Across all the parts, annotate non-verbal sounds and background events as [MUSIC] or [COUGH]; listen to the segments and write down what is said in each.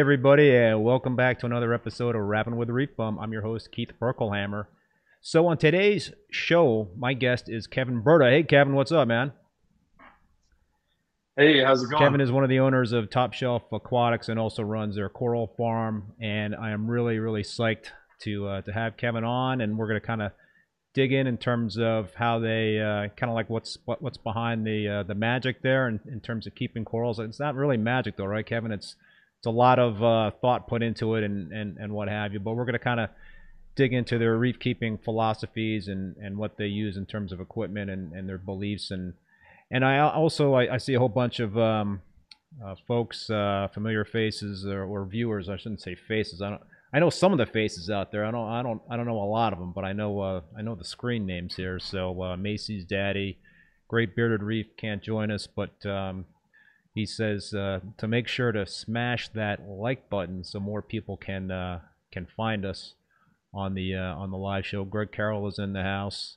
everybody, and welcome back to another episode of Rapping with Reef Bum. I'm your host, Keith Berkelhamer. So, on today's show, my guest is Kevin Berta. Hey, Kevin, what's up, man? Hey, how's it going? Kevin is one of the owners of Top Shelf Aquatics and also runs their coral farm. And I am really, really psyched to uh, to have Kevin on, and we're going to kind of dig in in terms of how they uh, kind of like what's what, what's behind the uh, the magic there in, in terms of keeping corals. It's not really magic though, right, Kevin? It's it's a lot of uh, thought put into it and, and, and what have you. But we're going to kind of dig into their reef keeping philosophies and, and what they use in terms of equipment and, and their beliefs and and I also I, I see a whole bunch of um, uh, folks, uh, familiar faces or, or viewers. I shouldn't say faces. I don't I know some of the faces out there. I don't I don't I don't know a lot of them, but I know uh, I know the screen names here. So uh, Macy's daddy, Great Bearded Reef can't join us, but um, he says uh, to make sure to smash that like button so more people can uh, can find us on the uh, on the live show. Greg Carroll is in the house.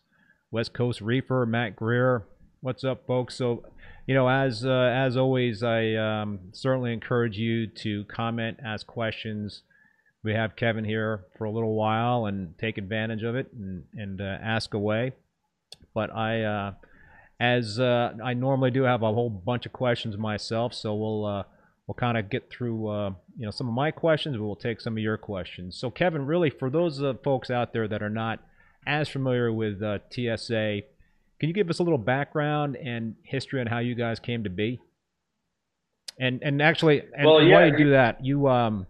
West Coast Reefer, Matt Greer. What's up, folks? So, you know, as uh, as always, I um, certainly encourage you to comment, ask questions we have Kevin here for a little while and take advantage of it and, and uh, ask away. But I, uh, as uh, I normally do, have a whole bunch of questions myself, so we'll uh, we'll kind of get through uh, you know some of my questions, but we'll take some of your questions. So Kevin, really for those uh, folks out there that are not as familiar with TSA, can you give us a little background and history on how you guys came to be? And and actually, and well, yeah. while you do that, you um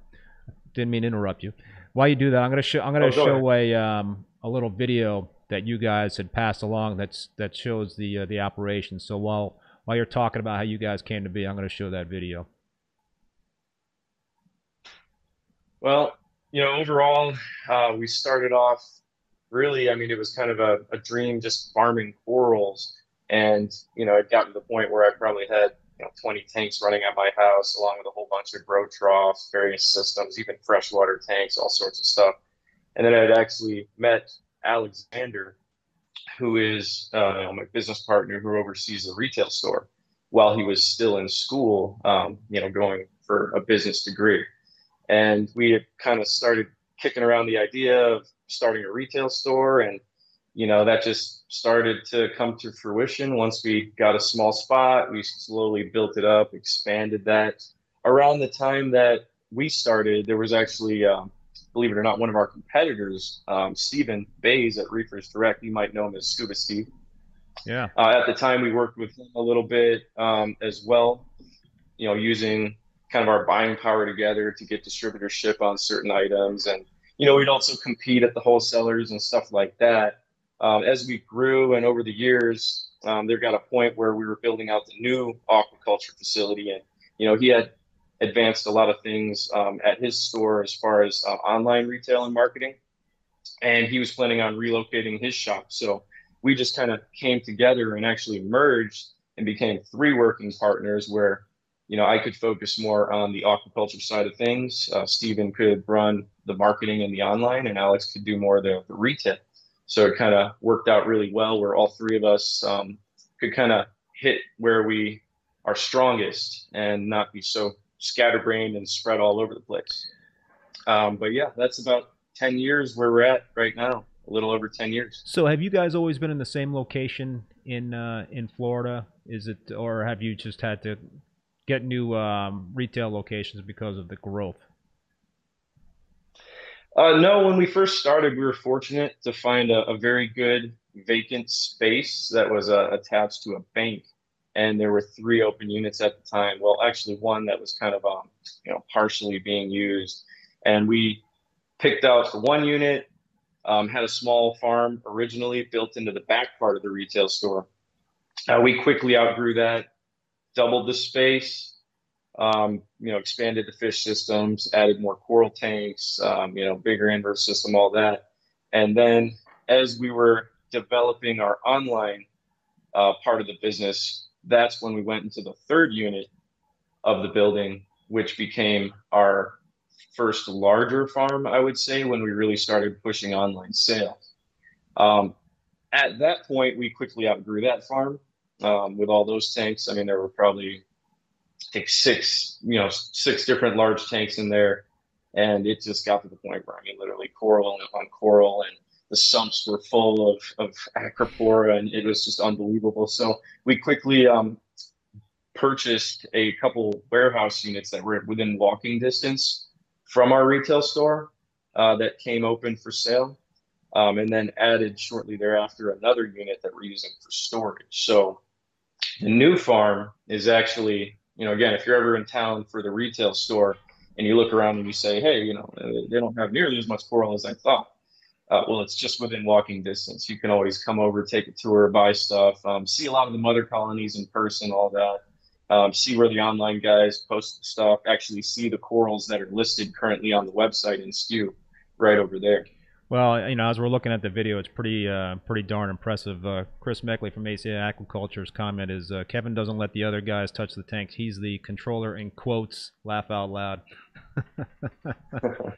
didn't mean to interrupt you. While you do that, I'm gonna show I'm gonna oh, show a um, a little video that you guys had passed along that's that shows the uh, the operation. So while while you're talking about how you guys came to be, I'm gonna show that video. Well, you know, overall, uh, we started off really. I mean, it was kind of a, a dream, just farming corals, and you know, it got to the point where I probably had you know 20 tanks running at my house along with a whole bunch of grow troughs various systems even freshwater tanks all sorts of stuff and then i'd actually met alexander who is uh, my business partner who oversees the retail store while he was still in school um, you know going for a business degree and we had kind of started kicking around the idea of starting a retail store and you know, that just started to come to fruition. Once we got a small spot, we slowly built it up, expanded that. Around the time that we started, there was actually, um, believe it or not, one of our competitors, um, Stephen Bays at Reefers Direct. You might know him as Scuba Steve. Yeah. Uh, at the time, we worked with him a little bit um, as well, you know, using kind of our buying power together to get distributorship on certain items. And, you know, we'd also compete at the wholesalers and stuff like that um, as we grew and over the years, um, there got a point where we were building out the new aquaculture facility, and you know he had advanced a lot of things um, at his store as far as uh, online retail and marketing, and he was planning on relocating his shop. So we just kind of came together and actually merged and became three working partners where you know, I could focus more on the aquaculture side of things. Uh, Stephen could run the marketing and the online, and Alex could do more of the, the retail. So it kind of worked out really well where all three of us um, could kind of hit where we are strongest and not be so scatterbrained and spread all over the place. Um, but yeah, that's about 10 years where we're at right now, a little over 10 years. So have you guys always been in the same location in uh, in Florida? Is it, or have you just had to get new um, retail locations because of the growth? Uh, no, when we first started, we were fortunate to find a, a very good vacant space that was uh, attached to a bank, and there were three open units at the time. Well, actually, one that was kind of um, you know partially being used, and we picked out the one unit. Um, had a small farm originally built into the back part of the retail store. Uh, we quickly outgrew that, doubled the space, um, you know, expanded the fish systems, added more coral tanks, um, you know, bigger inverse system, all that. And then as we were developing our online uh, part of the business, that's when we went into the third unit of the building, which became our first larger farm, I would say, when we really started pushing online sales. Um, at that point, we quickly outgrew that farm um, with all those tanks. I mean, there were probably I think six, you know, six different large tanks in there, and it just got to the point where I mean, literally coral on coral, and the sumps were full of of acropora, and it was just unbelievable. So we quickly um, purchased a couple warehouse units that were within walking distance from our retail store uh, that came open for sale. Um, and then added shortly thereafter another unit that we're using for storage. So the new farm is actually, you know, again, if you're ever in town for the retail store and you look around and you say, hey, you know, they don't have nearly as much coral as I thought. Uh, well, it's just within walking distance. You can always come over, take a tour, buy stuff, um, see a lot of the mother colonies in person, all that um, see where the online guys post stuff, actually see the corals that are listed currently on the website in SKU right over there. Well, you know, as we're looking at the video, it's pretty, uh, pretty darn impressive. Uh, Chris Meckley from ACI Aquaculture's comment is uh, Kevin doesn't let the other guys touch the tanks. He's the controller in quotes. Laugh out loud. [LAUGHS]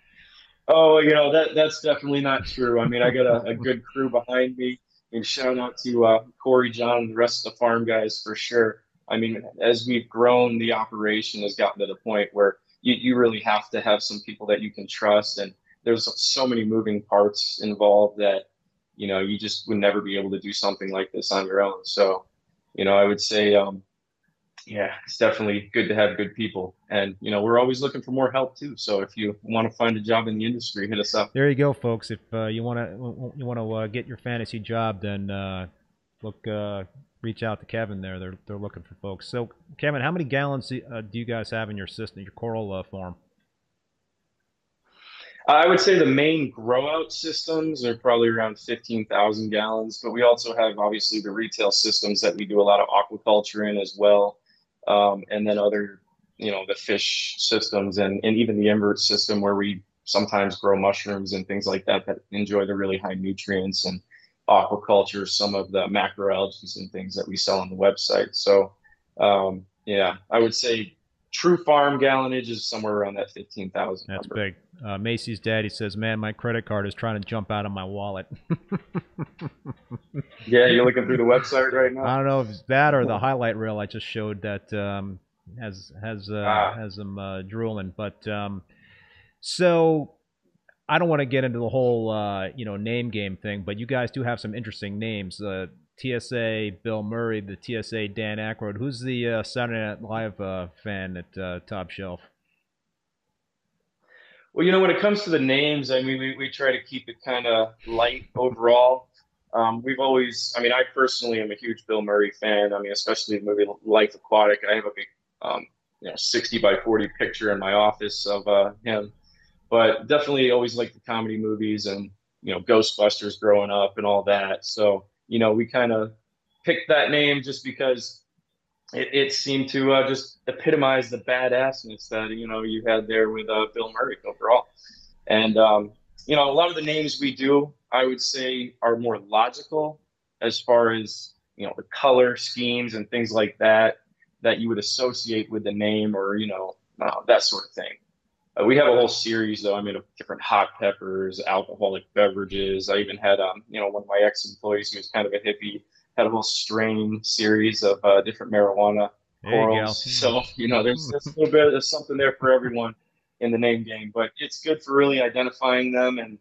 oh, you know that that's definitely not true. I mean, I got a, a good crew behind me, and shout out to uh, Corey, John, and the rest of the farm guys for sure. I mean, as we've grown, the operation has gotten to the point where you, you really have to have some people that you can trust. And there's so many moving parts involved that, you know, you just would never be able to do something like this on your own. So, you know, I would say, um, yeah, it's definitely good to have good people. And, you know, we're always looking for more help too. So if you want to find a job in the industry, hit us up. There you go, folks. If uh, you want to, you want to uh, get your fantasy job, then uh, look, uh, reach out to Kevin there. They're they're looking for folks. So Kevin, how many gallons do, uh, do you guys have in your system, your coral uh, farm? I would say the main grow out systems are probably around 15,000 gallons, but we also have obviously the retail systems that we do a lot of aquaculture in as well. Um, and then other, you know, the fish systems and, and even the invert system where we sometimes grow mushrooms and things like that that enjoy the really high nutrients and aquaculture, some of the macroalgae and things that we sell on the website. So, um, yeah, I would say true farm gallonage is somewhere around that 15,000. That's number. big. Uh, Macy's daddy says, man, my credit card is trying to jump out of my wallet. [LAUGHS] yeah, you're looking through the website right now? I don't know if it's that or the highlight reel I just showed that um, has has uh, ah. has them uh, drooling. But um, so I don't want to get into the whole uh, you know name game thing, but you guys do have some interesting names. TSA Bill Murray, the TSA Dan Aykroyd. Who's the uh, Saturday Night Live uh, fan at uh, Top Shelf? Well, you know, when it comes to the names, I mean, we, we try to keep it kind of light overall. Um, we've always, I mean, I personally am a huge Bill Murray fan. I mean, especially the movie Life Aquatic. I have a big, um, you know, 60 by 40 picture in my office of uh, him but definitely always liked the comedy movies and you know Ghostbusters growing up and all that. So you know we kind of picked that name just because it, it seemed to uh, just epitomize the badassness that you know you had there with uh, Bill Murray overall. And um, you know a lot of the names we do, I would say, are more logical as far as you know the color schemes and things like that that you would associate with the name or you know uh, that sort of thing. Uh, we have a whole series though. I made of different hot peppers, alcoholic beverages. I even had, um, you know, one of my ex-employees who was kind of a hippie had a whole strain series of uh, different marijuana corals. You so you know, there's, there's a little bit of something there for everyone in the name game. But it's good for really identifying them, and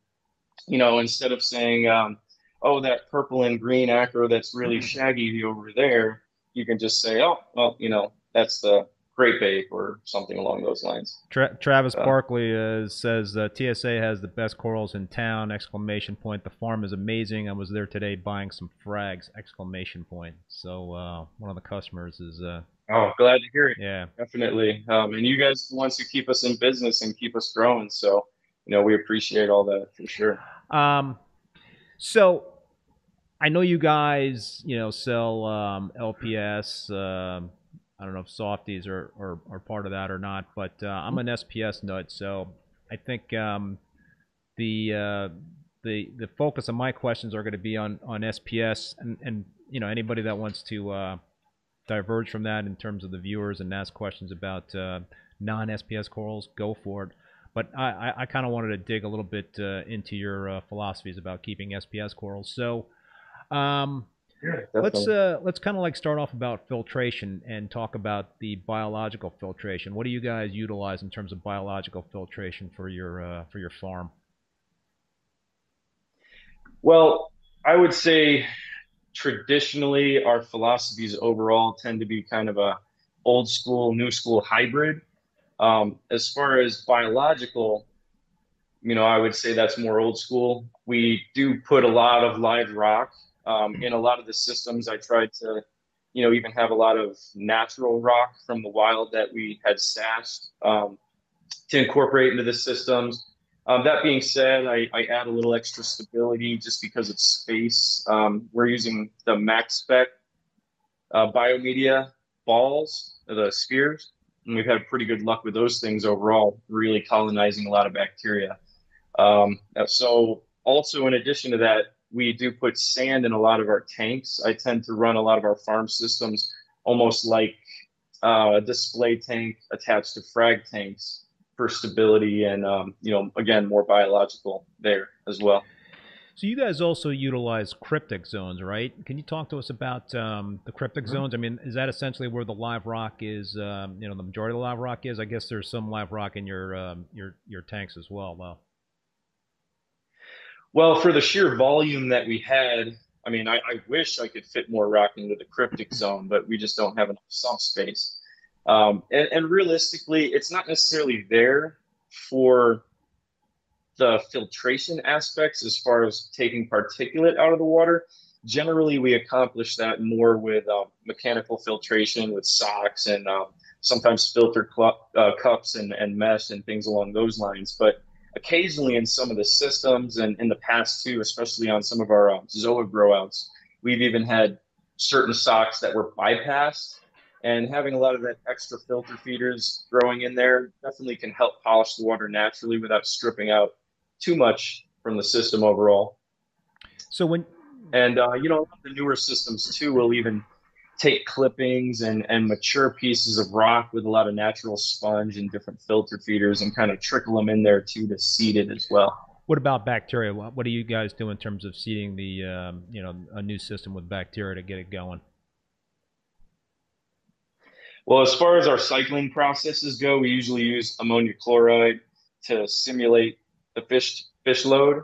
you know, instead of saying, um, "Oh, that purple and green acro that's really shaggy over there," you can just say, "Oh, well, you know, that's the great bait or something along those lines. Tra- Travis uh, Barkley uh, says uh, TSA has the best corals in town! Exclamation point! The farm is amazing. I was there today buying some frags! Exclamation point! So uh, one of the customers is. Uh, oh, glad to hear it. Yeah, definitely. Um, and you guys the ones who keep us in business and keep us growing. So you know we appreciate all that for sure. Um, so. I know you guys, you know, sell um, LPS, um, I don't know if softies are, are, are part of that or not, but uh, I'm an SPS nut, so I think um, the uh, the the focus of my questions are going to be on on SPS, and, and you know anybody that wants to uh, diverge from that in terms of the viewers and ask questions about uh, non-SPS corals, go for it. But I, I, I kind of wanted to dig a little bit uh, into your uh, philosophies about keeping SPS corals. So, um, Yeah, Let's uh let's kind of like start off about filtration and talk about the biological filtration. What do you guys utilize in terms of biological filtration for your uh, for your farm? Well, I would say traditionally our philosophies overall tend to be kind of a old school, new school hybrid. Um, as far as biological, you know, I would say that's more old school. We do put a lot of live rock um, in a lot of the systems. I tried to, you know, even have a lot of natural rock from the wild that we had stashed um, to incorporate into the systems. Um, that being said, I, I add a little extra stability just because of space. Um, we're using the MaxSpect uh, biomedia balls, the spheres, and we've had pretty good luck with those things overall, really colonizing a lot of bacteria. Um, so, also in addition to that, we do put sand in a lot of our tanks. I tend to run a lot of our farm systems almost like uh, a display tank attached to frag tanks for stability and um, you know again more biological there as well. So you guys also utilize cryptic zones, right? Can you talk to us about um, the cryptic Mhm. zones? I mean, is that essentially where the live rock is? Um, you know, the majority of the live rock is. I guess there's some live rock in your um, your your tanks as well, though. Well, for the sheer volume that we had, I mean, I, I wish I could fit more rock into the cryptic zone, but we just don't have enough sump space. Um, and, and realistically, it's not necessarily there for the filtration aspects as far as taking particulate out of the water. Generally, we accomplish that more with um, mechanical filtration with socks and um, sometimes filter cl- uh, cups and, and mesh and things along those lines. But occasionally in some of the systems and in the past too, especially on some of our um, Zoa grow outs, we've even had certain socks that were bypassed. And having a lot of that extra filter feeders growing in there definitely can help polish the water naturally without stripping out too much from the system overall. So when And uh, you know, the newer systems too will even take clippings and, and mature pieces of rock with a lot of natural sponge and different filter feeders and kind of trickle them in there too to seed it as well. what about bacteria? What, what do you guys do in terms of seeding the um, you know a new system with bacteria to get it going? Well, as far as our cycling processes go, we usually use ammonia chloride to simulate the fish fish load.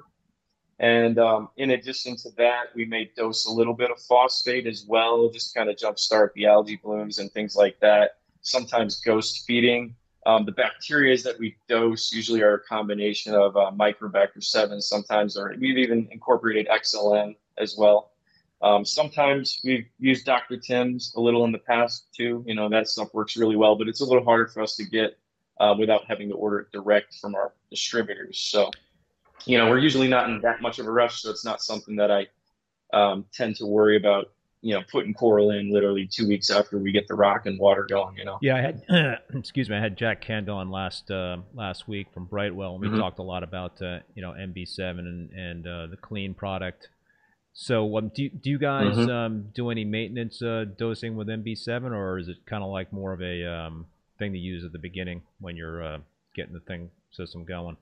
And um, in addition to that, we may dose a little bit of phosphate as well, just kind of jumpstart the algae blooms and things like that. Sometimes ghost feeding. Um, the bacteria that we dose usually are a combination of uh, Microbacter 7, sometimes, or we've even incorporated XLM as well. Um, sometimes we've used Dr. Tim's a little in the past too. You know, that stuff works really well, but it's a little harder for us to get uh, without having to order it direct from our distributors. So, you know, we're usually not in that much of a rush, so it's not something that I um, tend to worry about. You know, putting coral in literally two weeks after we get the rock and water going. You know. Yeah, I had [CLEARS THROAT] excuse me, I had Jack Kent on last uh, last week from Brightwell, and we Mhm. talked a lot about uh, you know MB7 and and uh, the clean product. So, um, do you- do you guys Mhm. um, do any maintenance uh, dosing with MB7, or is it kind of like more of a um, thing to use at the beginning when you're uh, getting the thing system going?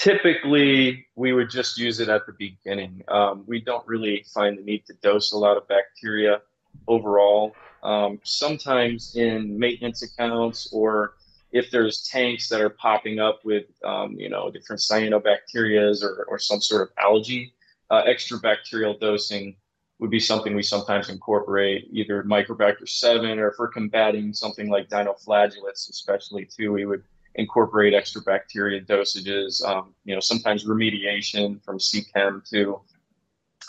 Typically, we would just use it at the beginning. Um, we don't really find the need to dose a lot of bacteria overall. Um, sometimes in maintenance accounts, or if there's tanks that are popping up with, um, you know, different cyanobacterias or, or some sort of algae, uh, extra bacterial dosing would be something we sometimes incorporate, either Microbacter 7 or if we're combating something like dinoflagellates, especially too, we would incorporate extra bacteria dosages, um, you know, sometimes remediation from Seachem to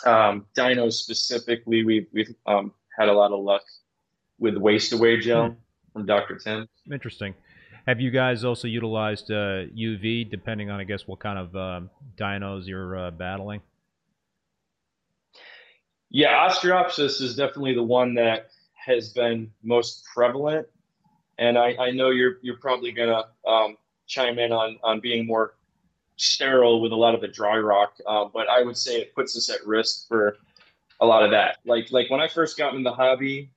um, dinos specifically. We've, we've um, had a lot of luck with waste away gel from Dr. Tim. Interesting. Have you guys also utilized uh, UV, depending on I guess what kind of um, dinos you're uh, battling? Yeah, Ostreopsis is definitely the one that has been most prevalent. And I, I know you're you're probably gonna um, chime in on on being more sterile with a lot of the dry rock, uh, but I would say it puts us at risk for a lot of that. Like like when I first got in the hobby,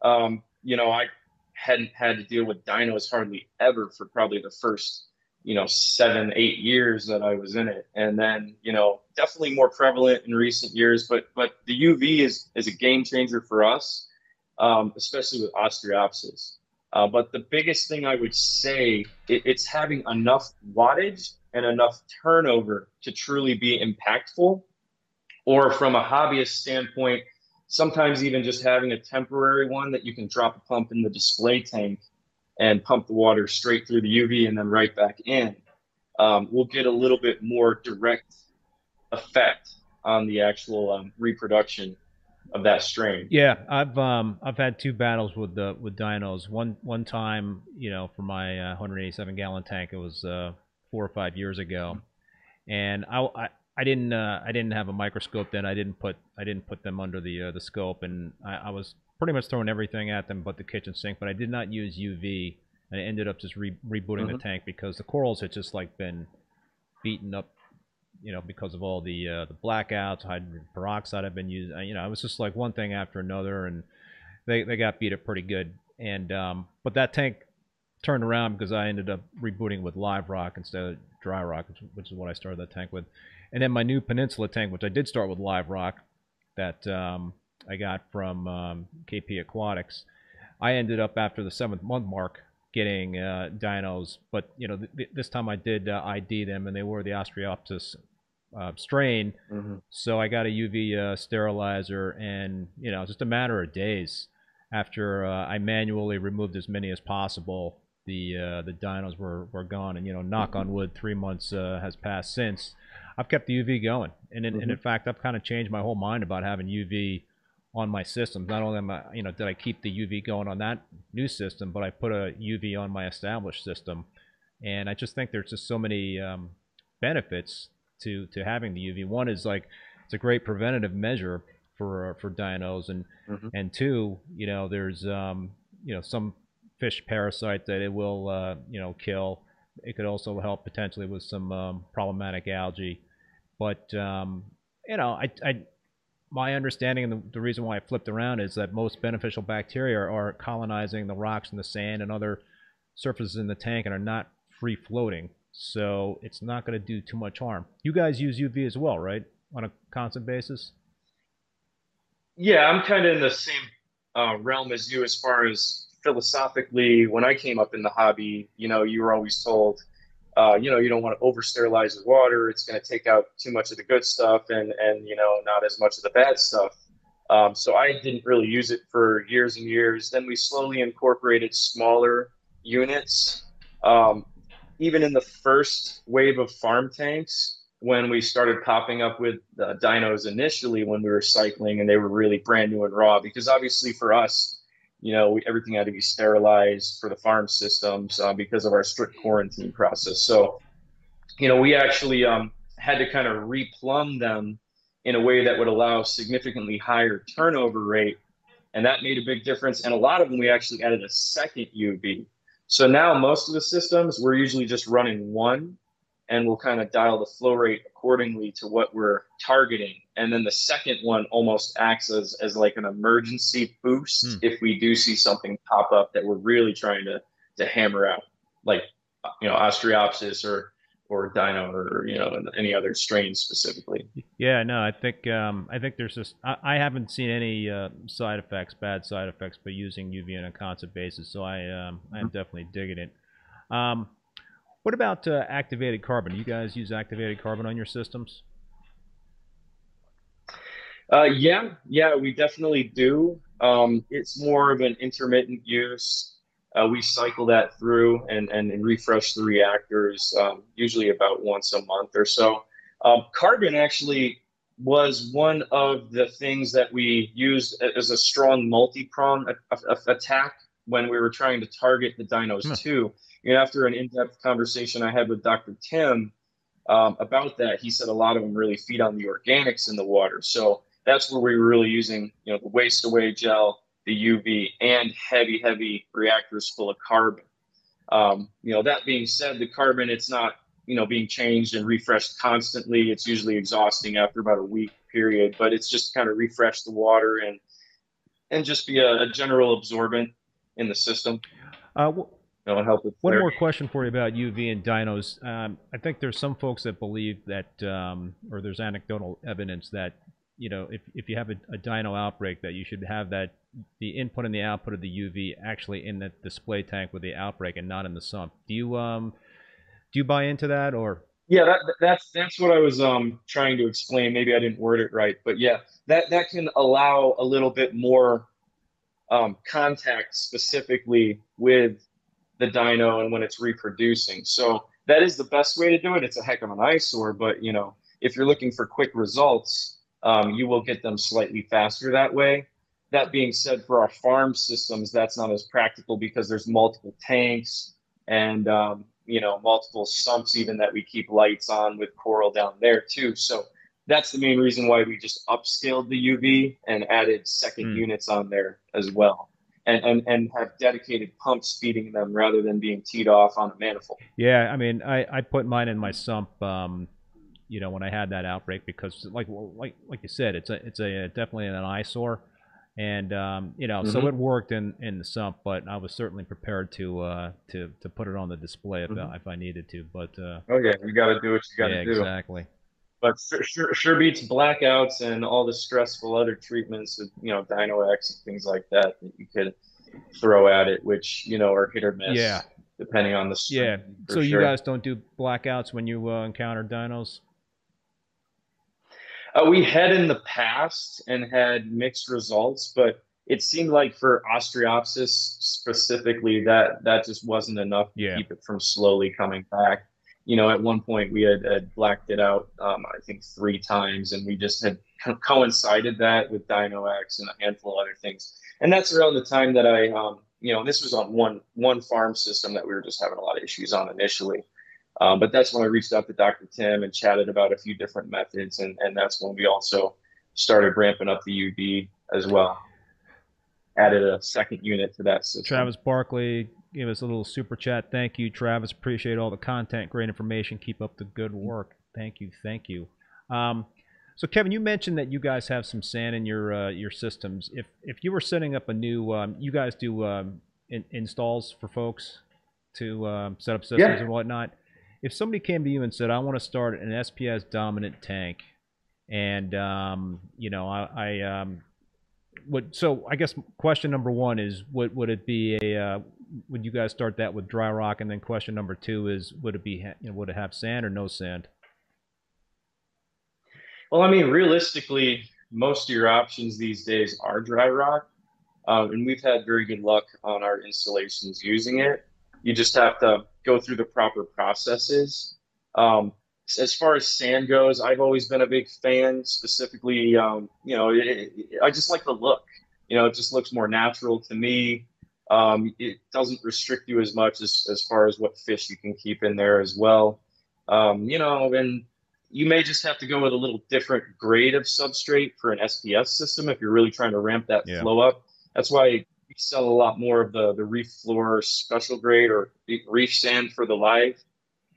um, you know, I hadn't had to deal with dinos hardly ever for probably the first you know seven eight years that I was in it, and then you know definitely more prevalent in recent years. But but the UV is is a game changer for us, um, especially with Ostreopsis. Uh, but the biggest thing I would say it, it's having enough wattage and enough turnover to truly be impactful. Or from a hobbyist standpoint, sometimes even just having a temporary one that you can drop a pump in the display tank and pump the water straight through the UV and then right back in, um, we'll get a little bit more direct effect on the actual um, reproduction of that strain. Yeah, I've um I've had two battles with the with dinos. One one time, you know, for my uh, 187 gallon tank, it was uh, four or five years ago, and I, I I didn't uh, I didn't have a microscope then. I didn't put I didn't put them under the uh, the scope, and I, I, was pretty much throwing everything at them but the kitchen sink. But I did not use UV, and I ended up just re- rebooting mm-hmm. the tank because the corals had just like been beaten up, you know, because of all the uh, the blackouts, hydrogen peroxide I've been using. You know, it was just like one thing after another, and they they got beat up pretty good. And um, but that tank turned around because I ended up rebooting with live rock instead of dry rock, which, which is what I started that tank with. And then my new Peninsula tank, which I did start with live rock, that um, I got from um, KP Aquatics. I ended up after the seventh month mark getting uh, dinos, but you know th- th- this time I did uh, ID them, and they were the Ostreopsis uh, strain. Mm-hmm. So I got a UV uh, sterilizer, and you know just a matter of days after uh, I manually removed as many as possible, the uh, the dinos were, were gone. And you know, knock mm-hmm. on wood, three months has passed since. I've kept the UV going, and in, mm-hmm. and in fact, I've kind of changed my whole mind about having UV on my systems. Not only am I, you know, did I keep the UV going on that new system, but I put a UV on my established system, and I just think there's just so many um, benefits to to having the UV. One is like it's a great preventative measure for uh, for dinos, and mm-hmm. and two, you know, there's um, you know some fish parasite that it will uh, you know kill. It could also help potentially with some um, problematic algae. But um, you know, I, I my understanding and the, the, reason why I flipped around is that most beneficial bacteria are, are colonizing the rocks and the sand and other surfaces in the tank and are not free floating. So it's not going to do too much harm. You guys use UV as well, right? On a constant basis? Yeah, I'm kind of in the same uh, realm as you as far as philosophically. When I came up in the hobby, you know, you were always told – uh, you know, you don't want to over sterilize the water. It's going to take out too much of the good stuff and, and, you know, not as much of the bad stuff. Um, so I didn't really use it for years and years. Then we slowly incorporated smaller units. Um, even in the first wave of farm tanks, when we started popping up with uh, dinos initially when we were cycling and they were really brand new and raw, because obviously for us, you know, we, everything had to be sterilized for the farm systems uh, because of our strict quarantine process. So, you know, we actually um, had to kind of replumb them in a way that would allow significantly higher turnover rate. And that made a big difference. And a lot of them, we actually added a second UV. So now most of the systems, we're usually just running one and we'll kind of dial the flow rate accordingly to what we're targeting. And then the second one almost acts as, as like an emergency boost mm. if we do see something pop up that we're really trying to, to hammer out, like, you know, Ostreopsis or, or Dino or, you know, any other strains specifically. Yeah, no, I think, um, I think there's just, I, I haven't seen any uh, side effects, bad side effects, by using UV on a constant basis. So I, um, I'm mm-hmm. definitely digging it. Um, what about uh, activated carbon? You guys use activated carbon on your systems? Uh, yeah, yeah, we definitely do. Um, it's more of an intermittent use. Uh, we cycle that through and, and, and refresh the reactors um, usually about once a month or so. Um, carbon actually was one of the things that we used as a strong multi-prong attack when we were trying to target the dinos hmm. too. And after an in-depth conversation I had with Dr. Tim um, about that, he said a lot of them really feed on the organics in the water. So that's where we were really using, you know, the waste away gel, the UV, and heavy, heavy reactors full of carbon. Um, you know, that being said, the carbon it's not, you know, being changed and refreshed constantly. It's usually exhausting after about a week period, but it's just kind of refresh the water and and just be a, a general absorbent in the system. Uh, know, help with. One more question for you about UV and dynos. Um, I think there's some folks that believe that, um, or there's anecdotal evidence that, you know, if, if you have a, a dyno outbreak, that you should have that the input and the output of the UV actually in the display tank with the outbreak and not in the sump. Do you um, do you buy into that or? Yeah, that, that's that's what I was um trying to explain. Maybe I didn't word it right, but yeah, that that can allow a little bit more um, contact specifically with the dyno and when it's reproducing. So that is the best way to do it. It's a heck of an eyesore, but you know, if you're looking for quick results, um, you will get them slightly faster that way. That being said, for our farm systems, that's not as practical because there's multiple tanks and um, you know multiple sumps even that we keep lights on with coral down there too. So that's the main reason why we just upscaled the UV and added second Mm. units on there as well. And, and, and have dedicated pumps feeding them rather than being teed off on a manifold. Yeah, I mean, I, I put mine in my sump, um, you know, when I had that outbreak because, like like like you said, it's a it's a definitely an eyesore, and um, you know, so Mhm. it worked in, in the sump, but I was certainly prepared to uh, to to put it on the display if, Mhm. if I needed to. But uh, Oh yeah, you got to do what you got to yeah, do. exactly. But sure, sure, beats blackouts and all the stressful other treatments of you know Dino X and things like that that you could throw at it, which you know are hit or miss. Yeah. Depending on the Yeah. So you sure. guys don't do blackouts when you uh, encounter dinos? Uh, we had in the past and had mixed results, but it seemed like for Ostreopsis specifically, that that just wasn't enough to Yeah. keep it from slowly coming back. You know, at one point we had, had blacked it out, um, I think three times, and we just had co- coincided that with Dino X and a handful of other things. And that's around the time that I, um, you know, this was on one one farm system that we were just having a lot of issues on initially. Um, but that's when I reached out to Dr. Tim and chatted about a few different methods, and, and that's when we also started ramping up the UV as well. Added a second unit to that system. Travis Barkley gave us a little super chat. Thank you, Travis. Appreciate all the content, great information. Keep up the good work. Thank you, thank you. Um, so, Kevin, you mentioned that you guys have some sand in your uh, your systems. If if you were setting up a new, um, you guys do um, in, installs for folks to um, set up systems Yeah. and whatnot. If somebody came to you and said, "I want to start an SPS dominant tank," and um, you know, I, I um, would so I guess question number one is would would it be a uh, would you guys start that with dry rock and then question number two is would it be you know, would it have sand or no sand? Well, I mean, realistically, most of your options these days are dry rock, um, and we've had very good luck on our installations using it. You just have to go through the proper processes. Um, as far as sand goes, I've always been a big fan. Specifically, um, you know, it, it- I just like the look. You know, it just looks more natural to me. Um, it doesn't restrict you as much as as far as what fish you can keep in there as well. Um, you know, and you may just have to go with a little different grade of substrate for an SPS system if you're really trying to ramp that Yeah. flow up. That's why we sell a lot more of the the reef floor special grade or reef sand for the live.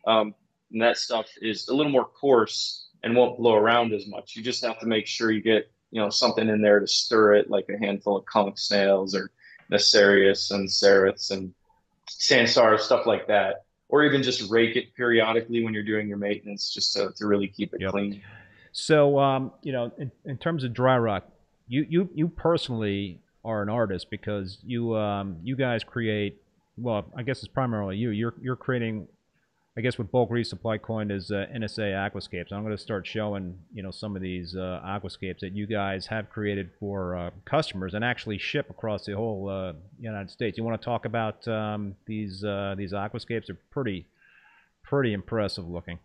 Um, and that stuff is a little more coarse and won't blow around as much. You just have to make sure you get you know something in there to stir it, like a handful of conch snails or Nassarius and Ceriths and Sansar stuff like that, or even just rake it periodically when you're doing your maintenance, just to, to really keep it Yep. clean. So um, you know, in, in terms of dry rock, you you you personally are an artist because you um, you guys create. Well, I guess it's primarily you. You're you're creating. I guess what Bulk Reef Supply coined is uh, NSA aquascapes. I'm going to start showing you know some of these uh, aquascapes that you guys have created for uh, customers and actually ship across the whole uh, United States. You want to talk about um, these uh, these aquascapes? They're pretty pretty impressive looking.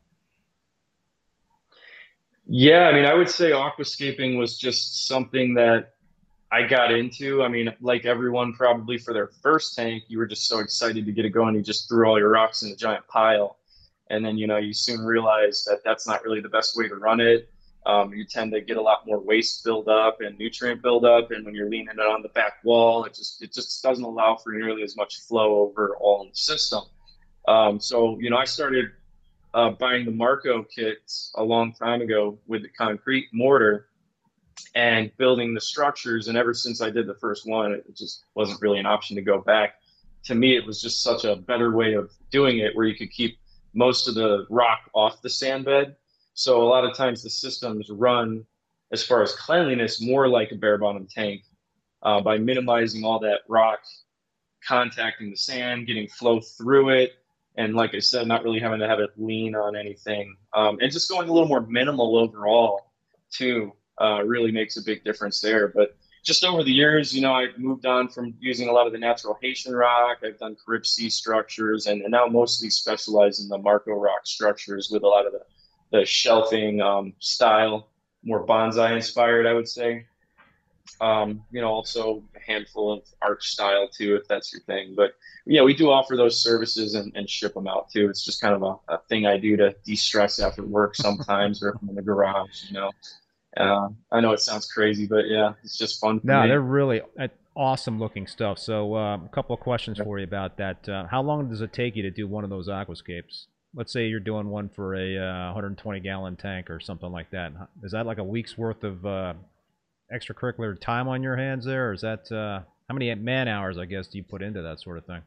Yeah, I mean, I would say aquascaping was just something that I got into. I mean, like everyone probably for their first tank, you were just so excited to get it going. You just threw all your rocks in a giant pile. And then, you know, you soon realize that that's not really the best way to run it. Um, you tend to get a lot more waste buildup and nutrient buildup. And when you're leaning it on the back wall, it just, it just doesn't allow for nearly as much flow over all in the system. Um, so, you know, I started uh, buying the Marco kits a long time ago with the concrete mortar and building the structures. And ever since I did the first one, it just wasn't really an option to go back to me, it was just such a better way of doing it where you could keep most of the rock off the sand bed. So a lot of times the systems run as far as cleanliness more like a bare bottom tank uh, by minimizing all that rock contacting the sand, getting flow through it, and like I said, not really having to have it lean on anything, um, and just going a little more minimal overall too. Uh, really makes a big difference there. But just over the years, you know, I've moved on from using a lot of the natural Haitian rock. I've done Carib Sea structures, and, and now mostly specialize in the Marco rock structures with a lot of the, the shelving um, style, more bonsai inspired, I would say. Um, you know, also a handful of arch style too, if that's your thing. But yeah, we do offer those services and, and ship them out too. It's just kind of a, a thing I do to de-stress after work sometimes, or if I'm in the garage. You know, uh, I know it sounds crazy, but yeah, it's just fun. no, me. they're really uh, awesome looking stuff. So, um, a couple of questions for you about that. Uh, how long does it take you to do one of those aquascapes? Let's say you're doing one for a uh, 120 gallon tank or something like that. Is that like a week's worth of uh, extracurricular time on your hands there, or is that uh, how many man hours, I guess, do you put into that sort of thing?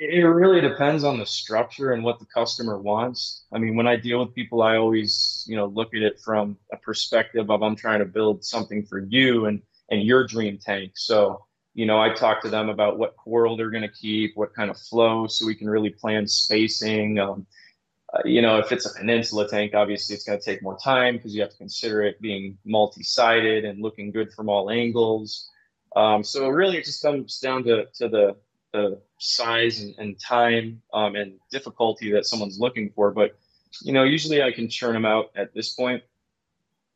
It really depends on the structure and what the customer wants. I mean, when I deal with people, I always, you know, look at it from a perspective of I'm trying to build something for you and and your dream tank. So, you know, I talk to them about what coral they're going to keep, what kind of flow, so we can really plan spacing. Um, uh, you know, if it's a peninsula tank, obviously it's going to take more time because you have to consider it being multi-sided and looking good from all angles. Um, so really, it just comes down to to the the size and, and time um, and difficulty that someone's looking for. But you know, usually I can churn them out at this point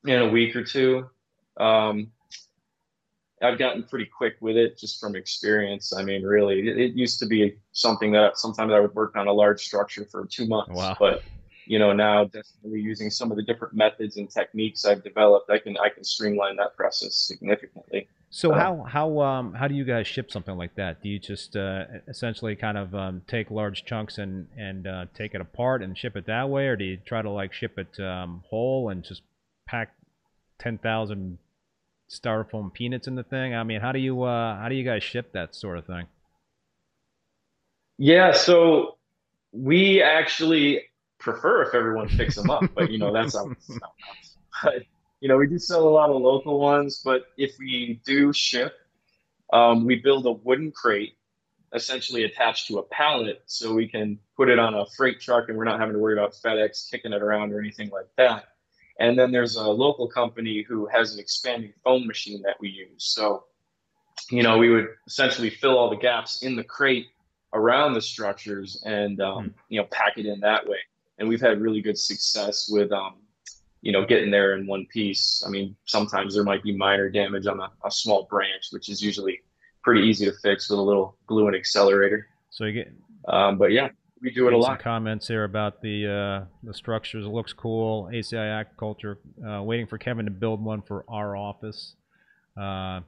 in a week or two. Um, I've gotten pretty quick with it just from experience. I mean, really, it, it, used to be something that sometimes I would work on a large structure for two months. Wow. But you know, now definitely using some of the different methods and techniques I've developed, I can I can streamline that process significantly. So uh, how how um how do you guys ship something like that? Do you just uh, essentially kind of um, take large chunks and and uh, take it apart and ship it that way, or do you try to like ship it um, whole and just pack ten thousand styrofoam peanuts in the thing? I mean, how do you uh, how do you guys ship that sort of thing? Yeah, so we actually prefer if everyone picks them up, but you know that's how. [LAUGHS] But you know, we do sell a lot of local ones, but if we do ship, um, we build a wooden crate essentially attached to a pallet so we can put it on a freight truck and we're not having to worry about FedEx kicking it around or anything like that. And then there's a local company who has an expanding foam machine that we use. So, you know, we would essentially fill all the gaps in the crate around the structures and, um, hmm. you know, pack it in that way. And we've had really good success with, um, you know, getting there in one piece. I mean, sometimes there might be minor damage on a, a small branch, which is usually pretty easy to fix with a little glue and accelerator. So you get, um, but yeah, we do it a lot. Comments here about the uh, the structures. It looks cool. ACI Aquaculture. Uh, waiting for Kevin to build one for our office. Uh,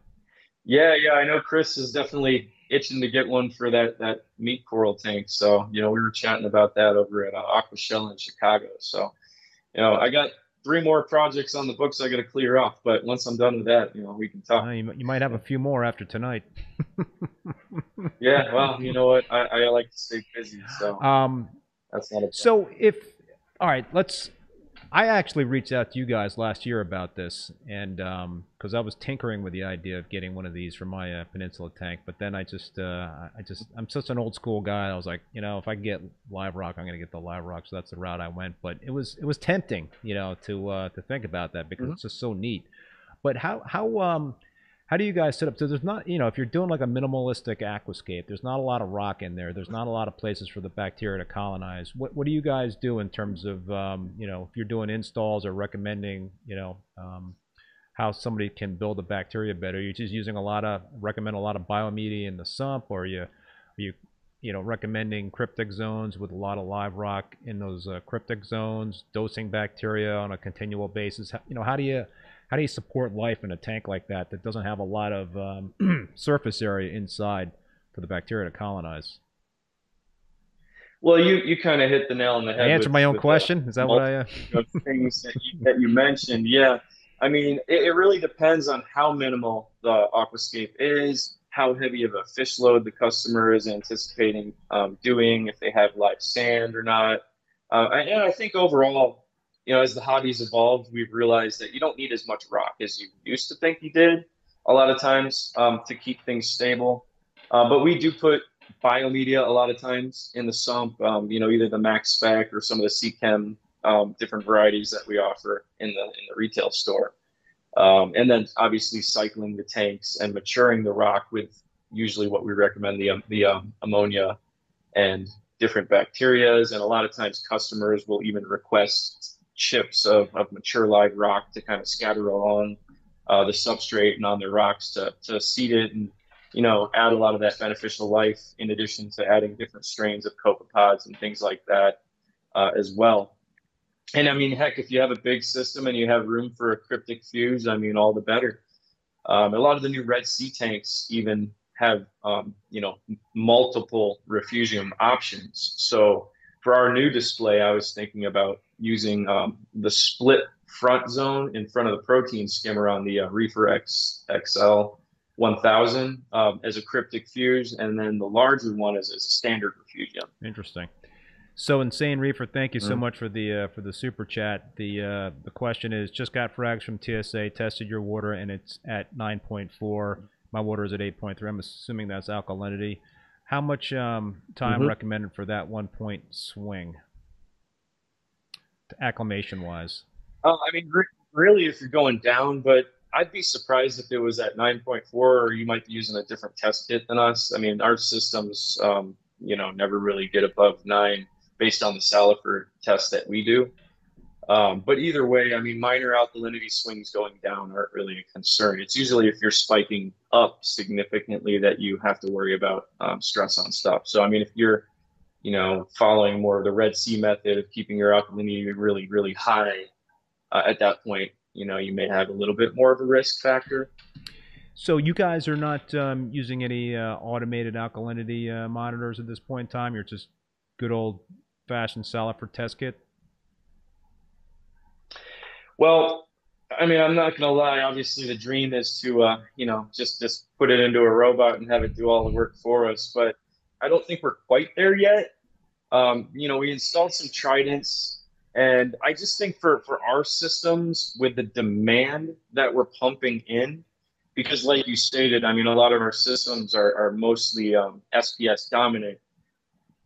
yeah, yeah, I know Chris is definitely itching to get one for that that meat coral tank. So you know, we were chatting about that over at uh, Aquashella in Chicago. So you know, I got three more projects on the books I got to clear off. But once I'm done with that, you know, we can talk. you, you might have a few more after tonight. [LAUGHS] yeah, well, you know what? I, I like to stay busy, so um, that's not a. Problem. So if all right, let's I actually reached out to you guys last year about this, and because um, I was tinkering with the idea of getting one of these for my uh, Peninsula tank, but then I just, uh, I just, I'm such an old school guy. I was like, you know, if I get live rock, I'm gonna get the live rock. So that's the route I went. But it was, it was tempting, you know, to uh, to think about that because mm-hmm. it's just so neat. But how how um how do you guys set up? So there's not, you know, if you're doing like a minimalistic aquascape, there's not a lot of rock in there. There's not a lot of places for the bacteria to colonize. What what do you guys do in terms of, um, you know, if you're doing installs or recommending, you know, um, how somebody can build a bacteria bed? Are you just using a lot of recommend a lot of biomedia in the sump, or are you are you you know recommending cryptic zones with a lot of live rock in those uh, cryptic zones, dosing bacteria on a continual basis? You know, how do you how do you support life in a tank like that that doesn't have a lot of um, [CLEARS THROAT] surface area inside for the bacteria to colonize? Well, you, you kind of hit the nail on the head. I answered my own question. Is that what I? Uh... things that you, that you, mentioned, yeah. I mean, it, it, really depends on how minimal the aquascape is, how heavy of a fish load the customer is anticipating um, doing, if they have live sand or not. Uh, and I think overall, you know, as the hobbies evolved, we've realized that you don't need as much rock as you used to think you did a lot of times um, to keep things stable. Uh, but we do put biomedia a lot of times in the sump, um, you know, either the MaxSpect or some of the Seachem um, different varieties that we offer in the in the retail store. Um, and then obviously cycling the tanks and maturing the rock with usually what we recommend the, um, the um, ammonia and different bacterias. And a lot of times customers will even request chips of, of mature live rock to kind of scatter along uh, the substrate and on the rocks to, to seed it and, you know, add a lot of that beneficial life in addition to adding different strains of copepods and things like that uh, as well and I mean, heck, if you have a big system and you have room for a cryptic fuge, I mean, all the better. Um, a lot of the new Red Sea tanks even have, um, you know, multiple refugium options. So for our new display, I was thinking about using um, the split front zone in front of the protein skimmer on the uh, Reefer X XL 1000 um, as a cryptic fuge, and then the larger one is as a standard refugium. Interesting. So insane reefer, thank you so mm. much for the uh, for the super chat. The uh, the question is just got frags from TSA, tested your water and it's at 9.4. My water is at 8.3. I'm assuming that's alkalinity. How much um, time mm-hmm. recommended for that one point swing? Acclimation wise. Uh, I mean, re- really, if you're going down, but I'd be surprised if it was at 9.4 or you might be using a different test kit than us. I mean, our systems, um, you know, never really get above nine based on the Salifert test that we do. Um, but either way, I mean, minor alkalinity swings going down aren't really a concern. It's usually if you're spiking up significantly that you have to worry about um, stress on stuff. So, I mean, if you're, you know, following more of the Red Sea method of keeping your alkalinity really, really high, uh, at that point, you know, you may have a little bit more of a risk factor. So you guys are not um, using any uh, automated alkalinity uh, monitors at this point in time. You're just good old fashion Salifert test kit? Well, I mean, I'm not gonna lie. Obviously, the dream is to, uh, you know, just just put it into a robot and have it do all the work for us. But I don't think we're quite there yet. Um, you know, we installed some Tridents, and I just think for for our systems with the demand that we're pumping in, because like you stated, I mean, a lot of our systems are are mostly um, SPS dominant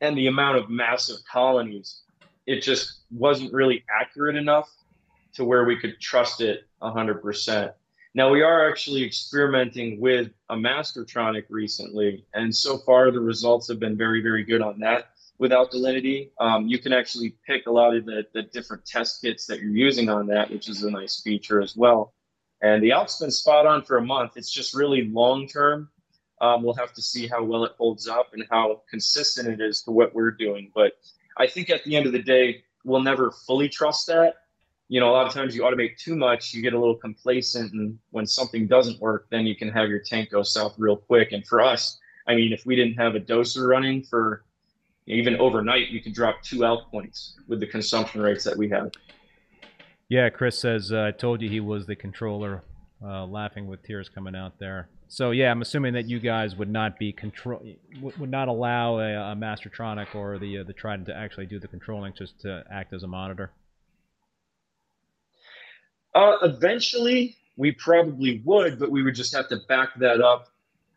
and the amount of massive colonies, it just wasn't really accurate enough to where we could trust it 100%. Now, we are actually experimenting with a Mastertronic recently, and so far the results have been very, very good on that Without Delinity, Um, you can actually pick a lot of the, the different test kits that you're using on that, which is a nice feature as well. And the alk's been spot on for a month. It's just really long term um, we'll have to see how well it holds up and how consistent it is to what we're doing. But I think at the end of the day, we'll never fully trust that. You know, a lot of times you automate too much, you get a little complacent, and when something doesn't work, then you can have your tank go south real quick. And for us, I mean, if we didn't have a doser running for even overnight, we could drop two alk points with the consumption rates that we have. Yeah, Chris says, uh, I told you he was the controller, uh, laughing with tears coming out there. So yeah, I'm assuming that you guys would not be control would not allow a, a Mastertronic or the uh, the Trident to actually do the controlling, just to act as a monitor. Uh, eventually, we probably would, but we would just have to back that up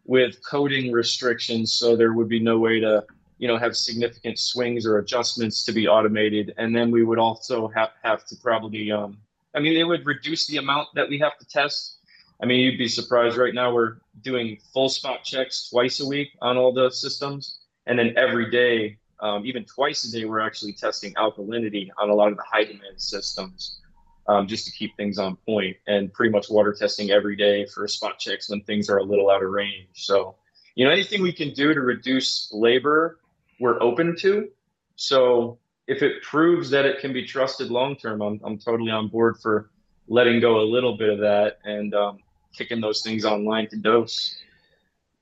with coding restrictions, so there would be no way to you know have significant swings or adjustments to be automated, and then we would also have have to probably um, I mean, it would reduce the amount that we have to test I mean, you'd be surprised right now. We're doing full spot checks twice a week on all the systems. And then every day, um, even twice a day, we're actually testing alkalinity on a lot of the high demand systems um, just to keep things on point and pretty much water testing every day for spot checks when things are a little out of range. So, you know, anything we can do to reduce labor, we're open to. So if it proves that it can be trusted long term, I'm, I'm totally on board for letting go a little bit of that and um, kicking those things online to dose.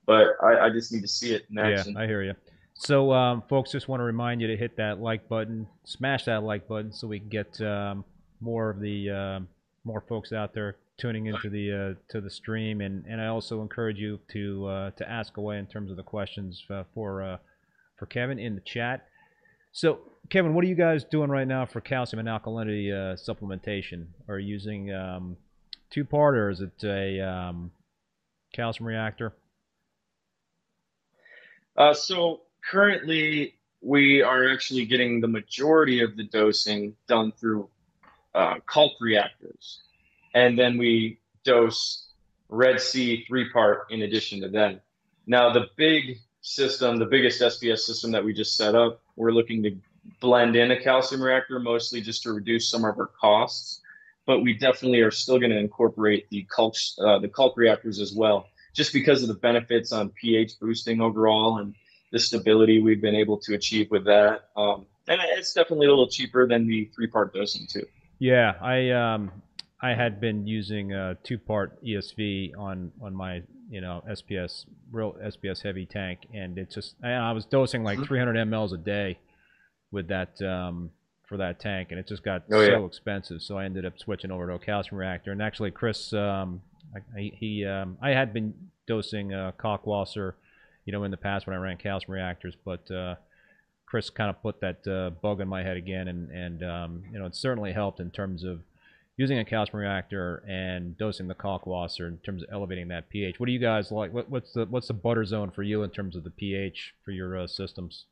But I, I just need to see it in action. Yeah, I hear you. So, um, folks, just want to remind you to hit that like button, smash that like button, so we can get um, more of the uh, more folks out there tuning into the uh, to the stream, and, and I also encourage you to uh, to ask away in terms of the questions uh, for uh, for Kevin in the chat. So, Kevin, what are you guys doing right now for calcium and alkalinity uh, supplementation? Are you using um, two part or is it a um, calcium reactor? Uh, so currently, we are actually getting the majority of the dosing done through uh, calc reactors, and then we dose Red Sea three part in addition to them. Now, the big system, the biggest SPS system that we just set up, we're looking to blend in a calcium reactor mostly just to reduce some of our costs. But we definitely are still going to incorporate the calc, uh, the calc reactors as well, just because of the benefits on pH boosting overall and the stability we've been able to achieve with that. Um, and it's definitely a little cheaper than the three part dosing too. Yeah, I um, I had been using a two part ESV on on my you know SPS real SPS heavy tank, and it's just I was dosing like mm-hmm. 300 mLs a day with that um, for that tank, and it just got oh, so yeah. expensive. So I ended up switching over to a calcium reactor. And actually, Chris, um, I, he um, I had been dosing uh, Kalkwasser, you know, in the past when I ran calcium reactors, but uh, Chris kind of put that uh, bug in my head again, and and um, you know, it certainly helped in terms of using a calcium reactor and dosing the Kalkwasser in terms of elevating that pH. What do you guys like? What, what's the what's the butter zone for you in terms of the pH for your uh, systems?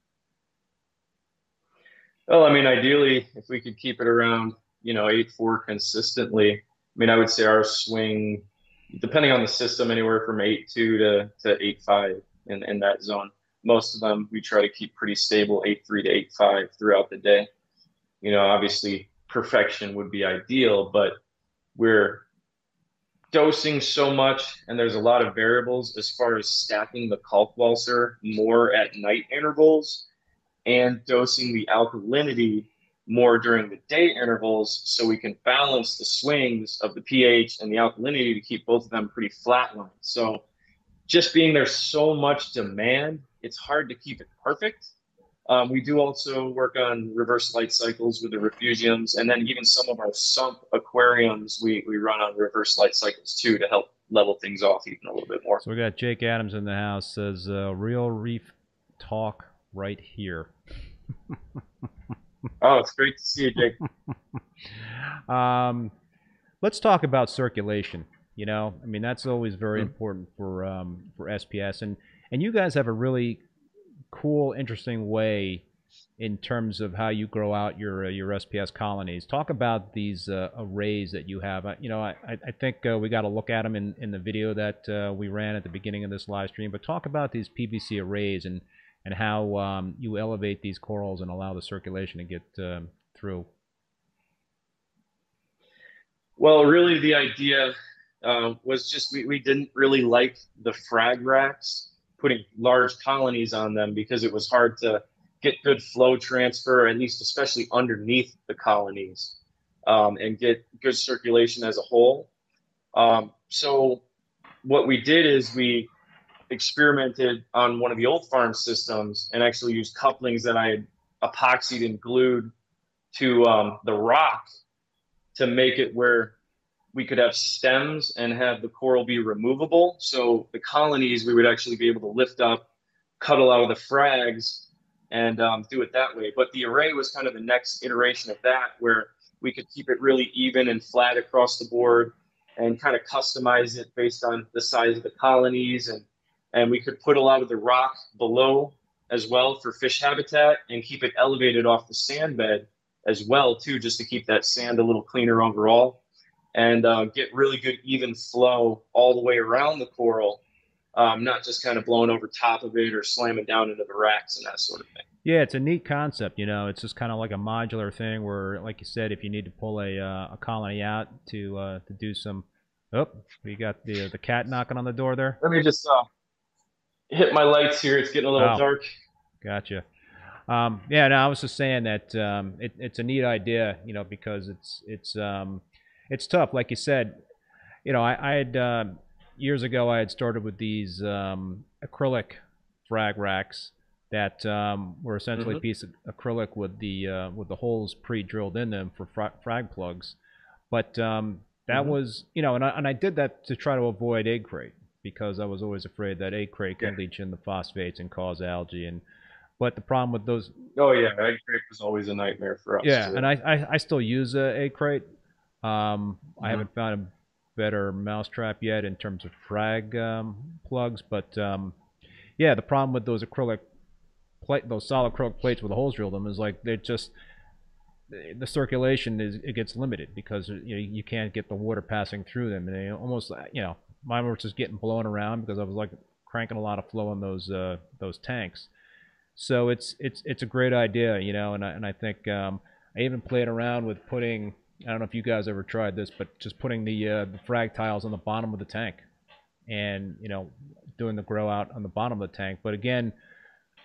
Well, I mean, ideally, if we could keep it around, you know, eight four consistently. I mean, I would say our swing, depending on the system, anywhere from eight two to to eight five in in that zone. Most of them we try to keep pretty stable, eight three to eight five throughout the day. You know, obviously perfection would be ideal, but we're dosing so much and there's a lot of variables as far as stacking the Kalkwasser more at night intervals and dosing the alkalinity more during the day intervals so we can balance the swings of the pH and the alkalinity to keep both of them pretty flatlined. So just being there's so much demand, it's hard to keep it perfect. Um, we do also work on reverse light cycles with the refugiums, and then even some of our sump aquariums we, we run on reverse light cycles too to help level things off even a little bit more. So we got Jake Adams in the house says uh, real reef talk right here. [LAUGHS] oh, it's great to see you, Jake. [LAUGHS] um, let's talk about circulation. You know, I mean that's always very mm-hmm. important for um, for SPS, and and you guys have a really cool, interesting way in terms of how you grow out your uh, your SPS colonies. Talk about these uh, arrays that you have. you know, I, I think uh, we got to look at them in, in the video that uh, we ran at the beginning of this live stream. But talk about these PVC arrays and and how um, you elevate these corals and allow the circulation to get um, through. Well, really, the idea uh, was just we, we didn't really like the frag racks putting large colonies on them because it was hard to get good flow transfer, at least especially underneath the colonies, um, and get good circulation as a whole. Um, so what we did is we experimented on one of the old farm systems and actually used couplings that I had epoxied and glued to um, the rock to make it where we could have stems and have the coral be removable. So the colonies we would actually be able to lift up, cuddle out of the frags, and um, do it that way. But the array was kind of the next iteration of that, where we could keep it really even and flat across the board, and kind of customize it based on the size of the colonies, and and we could put a lot of the rock below as well for fish habitat, and keep it elevated off the sand bed as well too, just to keep that sand a little cleaner overall and uh, get really good even flow all the way around the coral, um, not just kind of blowing over top of it or slamming down into the racks and that sort of thing. Yeah, it's a neat concept. You know, it's just kind of like a modular thing where, like you said, if you need to pull a, uh, a colony out to uh, to do some, oh, we got the the cat knocking on the door there. Let me just uh, hit my lights here. It's getting a little oh, dark. Gotcha. Um, yeah, no, I was just saying that um, it, it's a neat idea, you know, because it's it's um, it's tough. Like you said, you know, I, I had uh, years ago I had started with these um, acrylic frag racks that um, were essentially mm-hmm. a piece of acrylic with the uh, with the holes pre-drilled in them for fra- frag plugs. But um, that Mhm. was you know, and I and I did that to try to avoid egg crate because I was always afraid that egg crate Yeah. leach in the phosphates and cause algae. And but the problem with those, Oh yeah, egg crate was always a nightmare for us. yeah, too. and I I, I still use a egg crate. Um, I Mhm. haven't found a better mousetrap yet in terms of frag um, plugs, but um, yeah, the problem with those acrylic plate, those solid acrylic plates with the holes drilled in them is like they're just the circulation is it gets limited because you know you can't get the water passing through them, and they almost you know mine were just getting blown around because I was like cranking a lot of flow in those uh, those tanks. So it's it's it's a great idea, you know, and I and I think um, I even played around with putting. I don't know if you guys ever tried this, but just putting the uh, the frag tiles on the bottom of the tank, and you know, doing the grow out on the bottom of the tank. But again,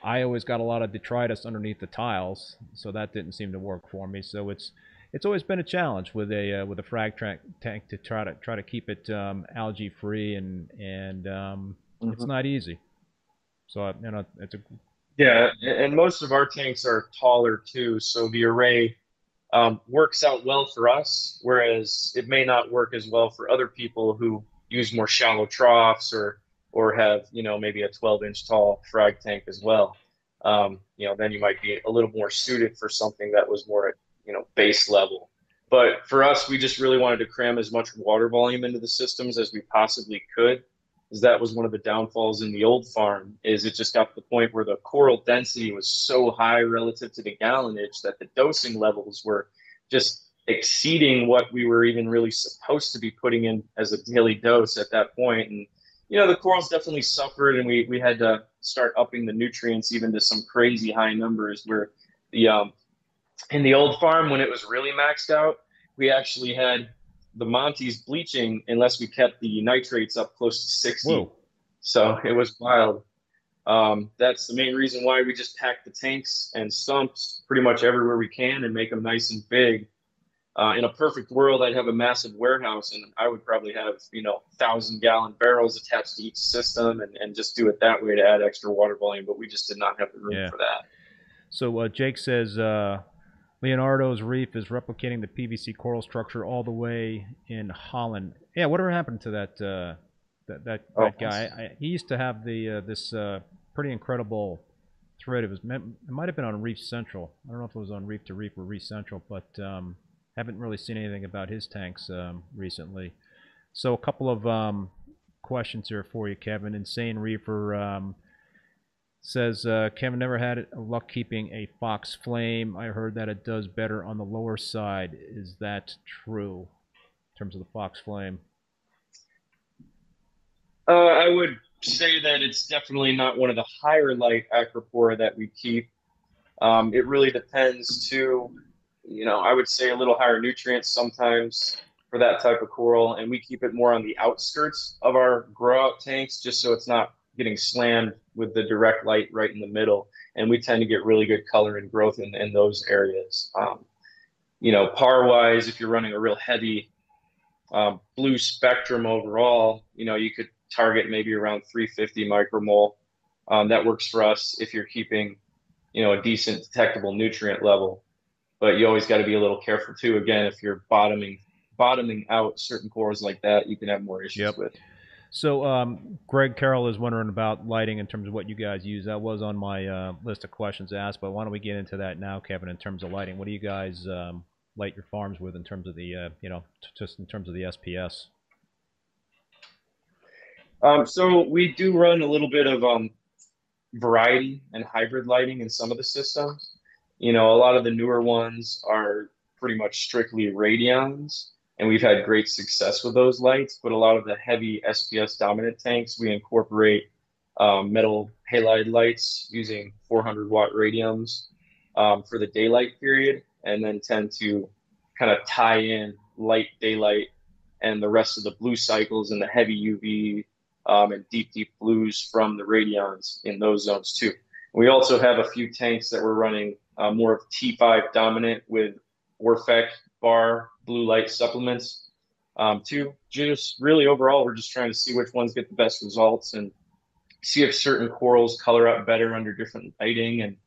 I always got a lot of detritus underneath the tiles, so that didn't seem to work for me. So it's it's always been a challenge with a uh, with a frag tra- tank to try to try to keep it um, algae free, and and um, it's Mhm. not easy. So you know, it's a Yeah, and most of our tanks are taller too, so the array um, works out well for us, whereas it may not work as well for other people who use more shallow troughs or or have you know maybe a 12 inch tall frag tank as well. Um, you know, then you might be a little more suited for something that was more at you know base level. But for us, we just really wanted to cram as much water volume into the systems as we possibly could is that was one of the downfalls in the old farm is it just got to the point where the coral density was so high relative to the gallonage that the dosing levels were just exceeding what we were even really supposed to be putting in as a daily dose at that point. And you know the corals definitely suffered and we we had to start upping the nutrients even to some crazy high numbers where the um in the old farm when it was really maxed out we actually had the Montis bleaching unless we kept the nitrates up close to 60. whoa. So it was wild. Um, that's the main reason why we just pack the tanks and stumps pretty much everywhere we can and make them nice and big. Uh, in a perfect world, I'd have a massive warehouse and I would probably have, you know, thousand gallon barrels attached to each system and, and just do it that way to add extra water volume. But we just did not have the room Yeah. for that. So uh, Jake says uh, Leonardo's reef is replicating the PVC coral structure all the way in Holland. Yeah, whatever happened to that uh, that that, Oh, that guy? I, he used to have the uh, this uh, pretty incredible thread. It was it might have been on Reef Central. I don't know if it was on Reef to Reef or Reef Central, but um, haven't really seen anything about his tanks um, recently. So a couple of um, questions here for you, Kevin. Insane Reefer. Says uh, Kevin never had luck keeping a fox flame. I heard that it does better on the lower side. Is that true in terms of the fox flame? Uh, I would say that it's definitely not one of the higher light acropora that we keep. Um, it really depends too. You know, I would say a little higher nutrients sometimes for that type of coral, and we keep it more on the outskirts of our grow out tanks just so it's not getting slammed with the direct light right in the middle. And we tend to get really good color and growth in, in those areas. Um, you know, par wise, if you're running a real heavy um, blue spectrum overall, you know, you could target maybe around 350 micromole. Um, that works for us if you're keeping, you know, a decent detectable nutrient level. But you always got to be a little careful too. Again, if you're bottoming bottoming out certain cores like that, you can have more issues Yep. with. So um, Greg Carroll is wondering about lighting in terms of what you guys use. That was on my uh, list of questions asked, but why don't we get into that now, Kevin? In terms of lighting, what do you guys um, light your farms with in terms of the uh, you know just in terms of the SPS? Um, so we do run a little bit of um, variety and hybrid lighting in some of the systems. You know, a lot of the newer ones are pretty much strictly radions, and we've had great success with those lights. But a lot of the heavy SPS dominant tanks, we incorporate um, metal halide lights using 400 watt radiums um, for the daylight period, and then tend to kind of tie in light daylight and the rest of the blue cycles and the heavy UV um, and deep, deep blues from the radions in those zones too. We also have a few tanks that we're running uh, more of T5 dominant with Orphek bar blue light supplements um. Just really overall, we're just trying to see which ones get the best results and see if certain corals color up better under different lighting and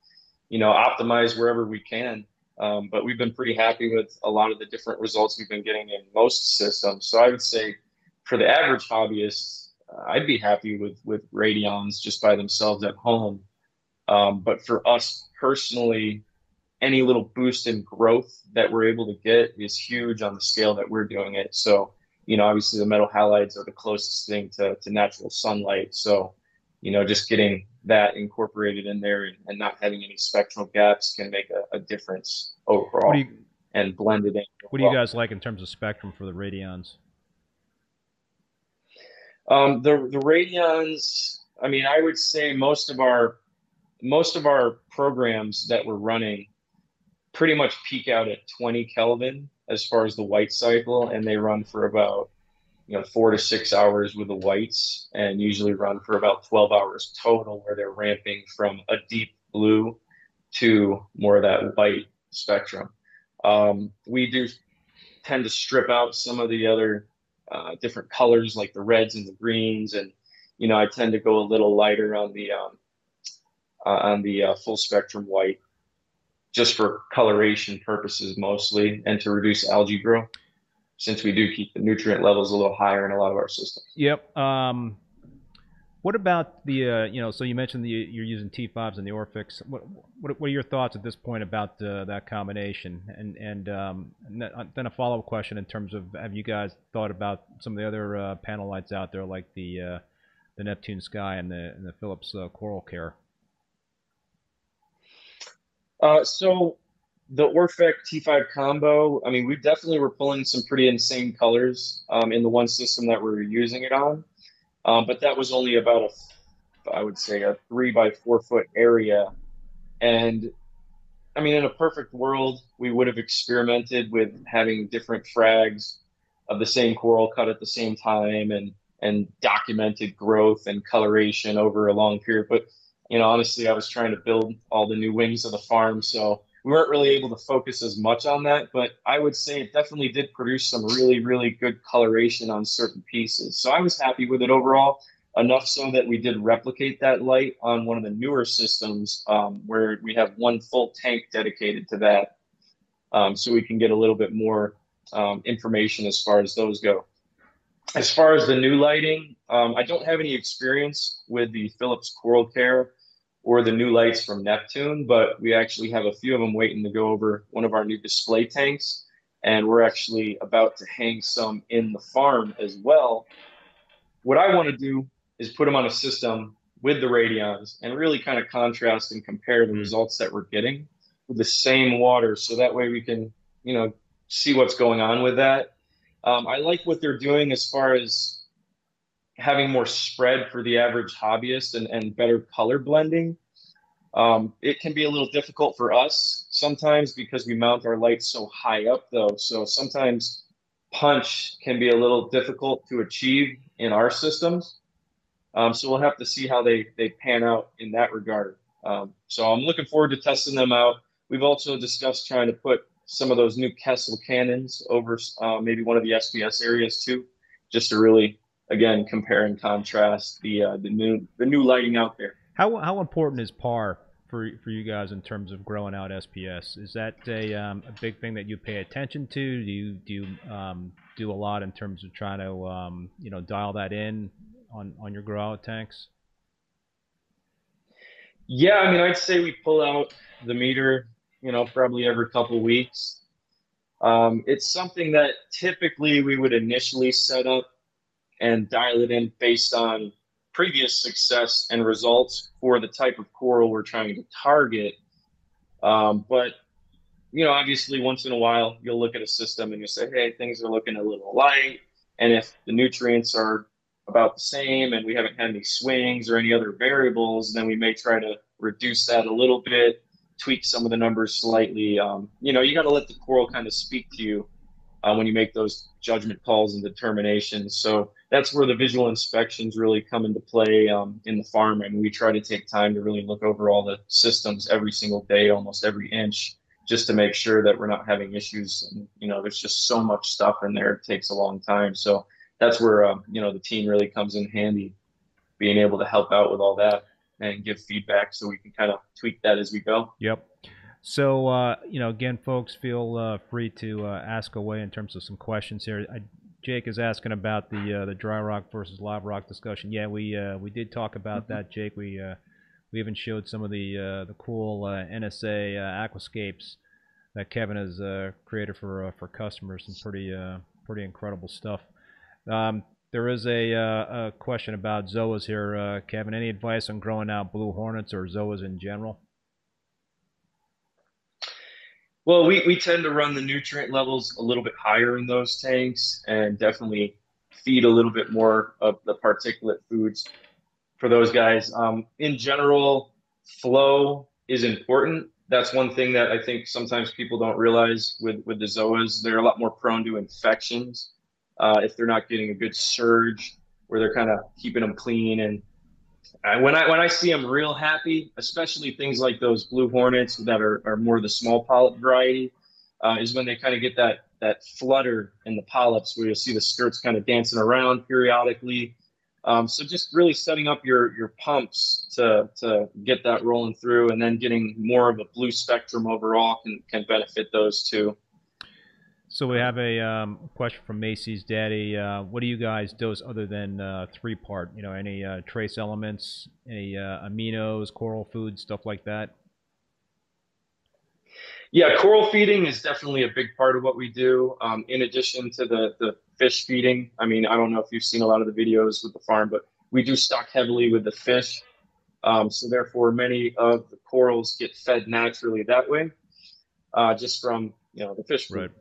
you know optimize wherever we can Um, but we've been pretty happy with a lot of the different results we've been getting in most systems. So I would say for the average hobbyist, uh, I'd be happy with with Radions just by themselves at home. Um, but for us personally, any little boost in growth that we're able to get is huge on the scale that we're doing it. So, you know, obviously the metal halides are the closest thing to, to natural sunlight. So, you know, just getting that incorporated in there and, and not having any spectral gaps can make a, a difference overall you, and blended in. What do you guys like in terms of spectrum for the radions? Um, the the radions, I mean, I would say most of our most of our programs that we're running pretty much peak out at 20 Kelvin as far as the white cycle, and they run for about you know four to six hours with the whites, and usually run for about 12 hours total, where they're ramping from a deep blue to more of that white spectrum. Um, we do tend to strip out some of the other uh, different colors like the reds and the greens, and you know I tend to go a little lighter on the um, uh, on the uh, full spectrum white, just for coloration purposes mostly, and to reduce algae growth, since we do keep the nutrient levels a little higher in a lot of our systems. Yep. Um, what about the, uh, you know, so you mentioned the, you're using T5s and the Orpheks. What, what, what are your thoughts at this point about uh, that combination? And, and, um, and uh, then a follow-up question in terms of, have you guys thought about some of the other uh, panel lights out there like the, uh, the Neptune Sky and the, and the Philips uh, Coral Care? Uh, so the Orphek T5 combo, I mean, we definitely were pulling some pretty insane colors um, in the one system that we were using it on. Um, but that was only about a, I would say, a three by four foot area. And I mean, in a perfect world, we would have experimented with having different frags of the same coral cut at the same time and and documented growth and coloration over a long period. But you know, honestly, I was trying to build all the new wings of the farm, so we weren't really able to focus as much on that. But I would say it definitely did produce some really, really good coloration on certain pieces. So I was happy with it overall, enough so that we did replicate that light on one of the newer systems um, where we have one full tank dedicated to that, um, so we can get a little bit more um, information as far as those go. As far as the new lighting, um, I don't have any experience with the Philips Coral Care or the new lights from Neptune, but we actually have a few of them waiting to go over one of our new display tanks. And we're actually about to hang some in the farm as well. What I want to do is put them on a system with the radions and really kind of contrast and compare the mm. results that we're getting with the same water. So that way we can, you know, see what's going on with that. Um, I like what they're doing as far as having more spread for the average hobbyist and, and better color blending. Um, it can be a little difficult for us sometimes because we mount our lights so high up though. So sometimes punch can be a little difficult to achieve in our systems. Um, so we'll have to see how they, they pan out in that regard. Um, so I'm looking forward to testing them out. We've also discussed trying to put some of those new Kessil cannons over uh, maybe one of the SPS areas too, just to really again compare and contrast the uh, the new the new lighting out there. How how important is PAR for for you guys in terms of growing out SPS? Is that a um, a big thing that you pay attention to? Do you do you um, do a lot in terms of trying to um, you know dial that in on on your grow out tanks? Yeah, I mean, I'd say we pull out the meter, you know, probably every couple weeks. Um, it's something that typically we would initially set up and dial it in based on previous success and results for the type of coral we're trying to target. Um, but you know, obviously, once in a while, you'll look at a system and you say, "Hey, things are looking a little light," and if the nutrients are about the same and we haven't had any swings or any other variables, then we may try to reduce that a little bit, tweak some of the numbers slightly. Um, you know, you got to let the coral kind of speak to you uh, when you make those judgment calls and determinations. So that's where the visual inspections really come into play um, in the farm. and we try to take time to really look over all the systems every single day, almost every inch, just to make sure that we're not having issues. And you know, there's just so much stuff in there; it takes a long time. So that's where um, you know the team really comes in handy, being able to help out with all that and give feedback so we can kind of tweak that as we go. Yep. So, uh, you know, again, folks, feel uh, free to uh, ask away in terms of some questions here. I, Jake is asking about the uh, the dry rock versus live rock discussion. Yeah, we uh, we did talk about mm-hmm. that, Jake. We uh, we even showed some of the the cool NSA aquascapes that Kevin has created for for customers. Some pretty pretty incredible stuff. Um, there is a, a question about zoas here, Kevin. Any advice on growing out blue hornets or zoas in general? Well, we, we tend to run the nutrient levels a little bit higher in those tanks and definitely feed a little bit more of the particulate foods for those guys. Um, in general, flow is important. That's one thing that I think sometimes people don't realize with, with the zoas. They're a lot more prone to infections uh, if they're not getting a good surge where they're kind of keeping them clean and when I when I see them real happy, especially things like those blue hornets that are, are more the small polyp variety, uh, is when they kind of get that that flutter in the polyps where you'll see the skirts kind of dancing around periodically. Um, so just really setting up your your pumps to to get that rolling through, and then getting more of a blue spectrum overall can can benefit those too. So we have a um, question from Macy's Daddy. Uh, what do you guys dose other than uh, three part? You know, any uh, trace elements, any uh, aminos, coral food, stuff like that? Yeah, coral feeding is definitely a big part of what we do. Um, in addition to the the fish feeding, I mean, I don't know if you've seen a lot of the videos with the farm, but we do stock heavily with the fish. Um, so therefore, many of the corals get fed naturally that way, uh, just from you know the fish food.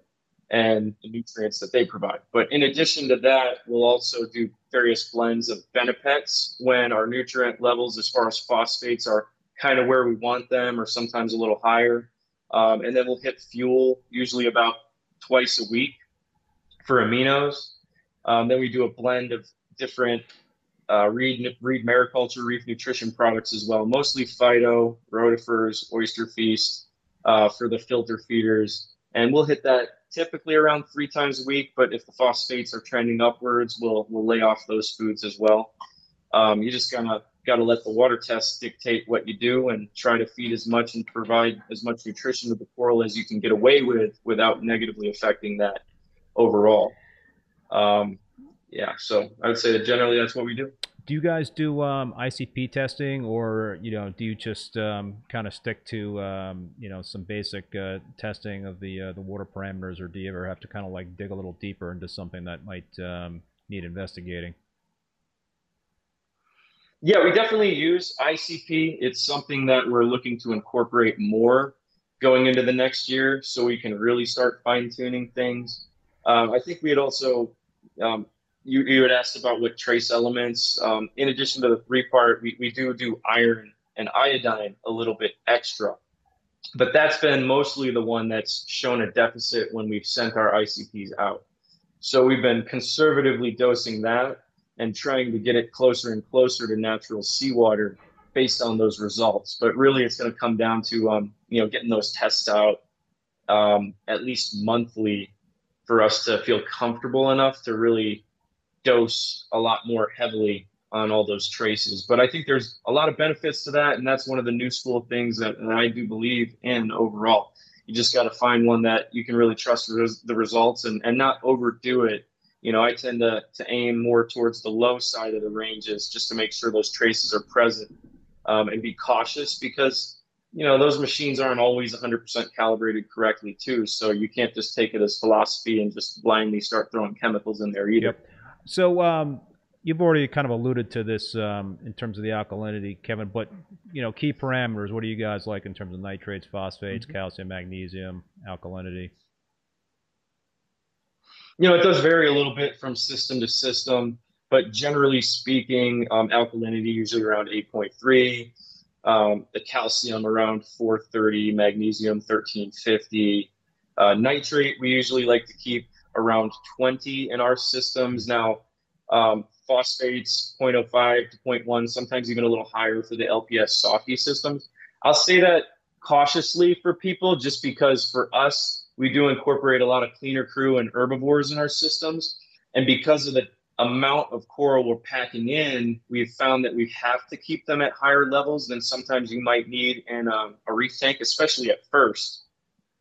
And the nutrients that they provide. But in addition to that, we'll also do various blends of Benepets when our nutrient levels, as far as phosphates, are kind of where we want them or sometimes a little higher. Um, and then we'll hit fuel usually about twice a week for aminos. Um, then we do a blend of different uh, reed, reed mariculture, reef nutrition products as well, mostly phyto, rotifers, oyster feast uh, for the filter feeders. And we'll hit that typically around three times a week, but if the phosphates are trending upwards, we'll we'll lay off those foods as well. Um, you just gotta gotta let the water test dictate what you do and try to feed as much and provide as much nutrition to the coral as you can get away with without negatively affecting that overall. Um, yeah, so I would say that generally that's what we do do you guys do um, ICP testing, or you know, do you just um, kind of stick to um, you know some basic uh, testing of the uh, the water parameters, or do you ever have to kind of like dig a little deeper into something that might um, need investigating? Yeah, we definitely use ICP. It's something that we're looking to incorporate more going into the next year, so we can really start fine tuning things. Um, I think we had also um, you, you had asked about what trace elements. Um, in addition to the three part, we, we do do iron and iodine a little bit extra. But that's been mostly the one that's shown a deficit when we've sent our ICPs out. So we've been conservatively dosing that and trying to get it closer and closer to natural seawater based on those results. But really, it's going to come down to um, you know getting those tests out um, at least monthly for us to feel comfortable enough to really dose a lot more heavily on all those traces. But I think there's a lot of benefits to that, and that's one of the new school things that, that I do believe in overall. You just got to find one that you can really trust the results and, and not overdo it. You know, I tend to, to aim more towards the low side of the ranges just to make sure those traces are present um, and be cautious because, you know, those machines aren't always 100% calibrated correctly, too. So you can't just take it as philosophy and just blindly start throwing chemicals in there either. Yep. So um, you've already kind of alluded to this um, in terms of the alkalinity, Kevin. But you know, key parameters. What do you guys like in terms of nitrates, phosphates, mm-hmm. calcium, magnesium, alkalinity? You know, it does vary a little bit from system to system, but generally speaking, um, alkalinity usually around 8.3. Um, the calcium around 430, magnesium 1350. Uh, nitrate we usually like to keep around 20 in our systems. Now, um, phosphates 0.05 to 0.1, sometimes even a little higher for the LPS softy systems. I'll say that cautiously for people just because for us, we do incorporate a lot of cleaner crew and herbivores in our systems. And because of the amount of coral we're packing in, we've found that we have to keep them at higher levels than sometimes you might need in a, a reef tank, especially at first.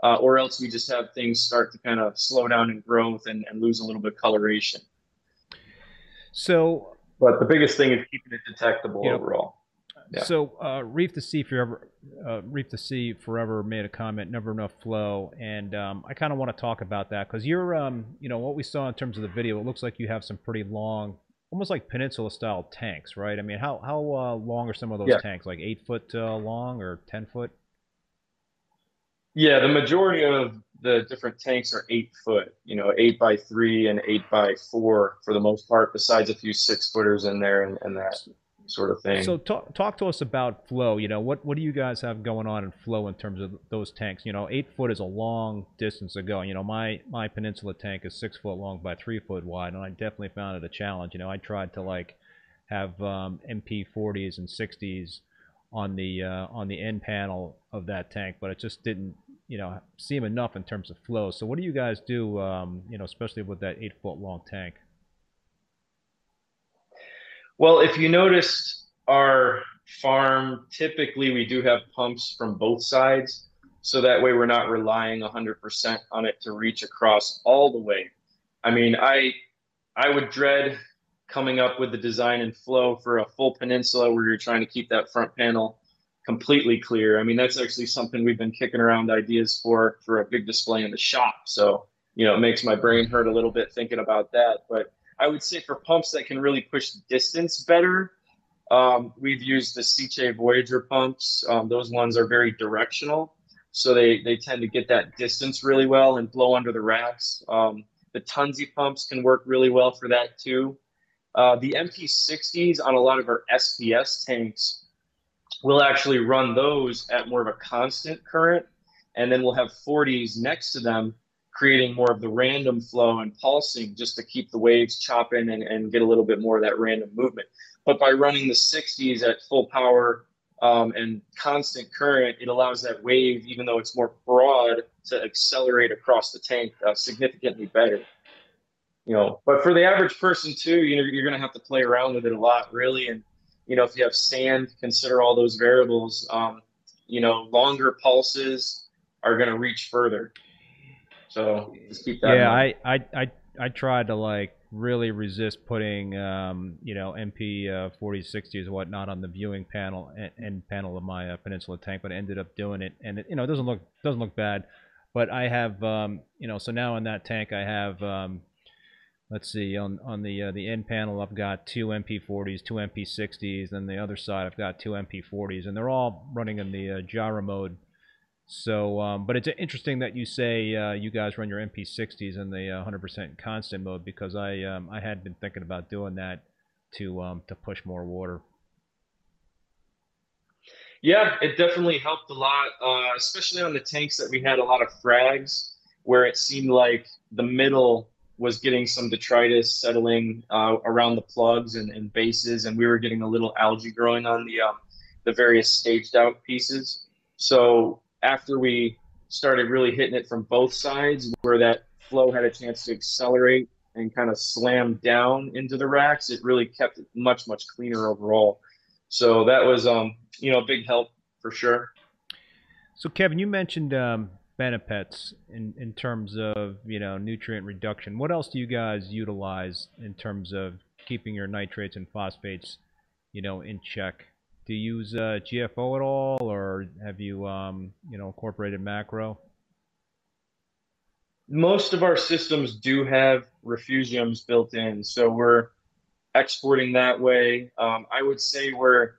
Uh, or else we just have things start to kind of slow down in growth and, and lose a little bit of coloration. So, but the biggest thing is keeping it detectable overall. Yeah. So, uh, Reef to Sea Forever, uh, Reef to Sea Forever made a comment, never enough flow, and um, I kind of want to talk about that because you're, um, you know, what we saw in terms of the video, it looks like you have some pretty long, almost like peninsula style tanks, right? I mean, how how uh, long are some of those yeah. tanks? Like eight foot uh, long or ten foot? Yeah, the majority of the different tanks are eight foot, you know, eight by three and eight by four for the most part, besides a few six footers in there and, and that sort of thing. So talk talk to us about flow. You know, what what do you guys have going on in flow in terms of those tanks? You know, eight foot is a long distance to go. You know, my my peninsula tank is six foot long by three foot wide, and I definitely found it a challenge. You know, I tried to like have um, MP 40s and 60s on the uh, on the end panel of that tank, but it just didn't you know seem enough in terms of flow. So what do you guys do? Um, you know, especially with that eight foot long tank. Well, if you noticed our farm, typically we do have pumps from both sides. So that way we're not relying 100% on it to reach across all the way. I mean, I I would dread coming up with the design and flow for a full peninsula where you're trying to keep that front panel completely clear. I mean, that's actually something we've been kicking around ideas for for a big display in the shop. So, you know, it makes my brain hurt a little bit thinking about that. But I would say for pumps that can really push distance better, um, we've used the Sicce Voyager pumps. Um, those ones are very directional, so they they tend to get that distance really well and blow under the racks. Um, the Tunze pumps can work really well for that too. Uh, the MP60s on a lot of our SPS tanks, we'll actually run those at more of a constant current, and then we'll have 40s next to them creating more of the random flow and pulsing just to keep the waves chopping and, and get a little bit more of that random movement. But by running the 60s at full power um, and constant current, it allows that wave, even though it's more broad, to accelerate across the tank uh, significantly better. You know, but for the average person too, you know, you're going to have to play around with it a lot, really. And you know, if you have sand, consider all those variables. Um, you know, longer pulses are going to reach further. So just keep that. Yeah, I, I I I tried to like really resist putting um, you know MP uh, 4060s and whatnot on the viewing panel and, panel of my uh, Peninsula tank, but I ended up doing it, and it, you know it doesn't look doesn't look bad. But I have um, you know so now in that tank I have um, let's see on on the uh, the end panel I've got two MP40s, two MP60s, and the other side I've got two MP40s, and they're all running in the uh, gyro mode so, um, but it's interesting that you say uh, you guys run your MP60s in the 100% uh, constant mode because I um, I had been thinking about doing that to um, to push more water. Yeah, it definitely helped a lot, uh, especially on the tanks that we had a lot of frags where it seemed like the middle was getting some detritus settling uh, around the plugs and, and, bases, and we were getting a little algae growing on the um, the various staged out pieces. So after we started really hitting it from both sides, where that flow had a chance to accelerate and kind of slam down into the racks, it really kept it much, much cleaner overall. So that was, um, you know, a big help for sure. So Kevin, you mentioned um, Benepets in, in terms of, you know, nutrient reduction. What else do you guys utilize in terms of keeping your nitrates and phosphates, you know, in check? do you use uh, GFO at all, or have you um, you know incorporated macro? Most of our systems do have refugiums built in, so we're exporting that way. Um, I would say we're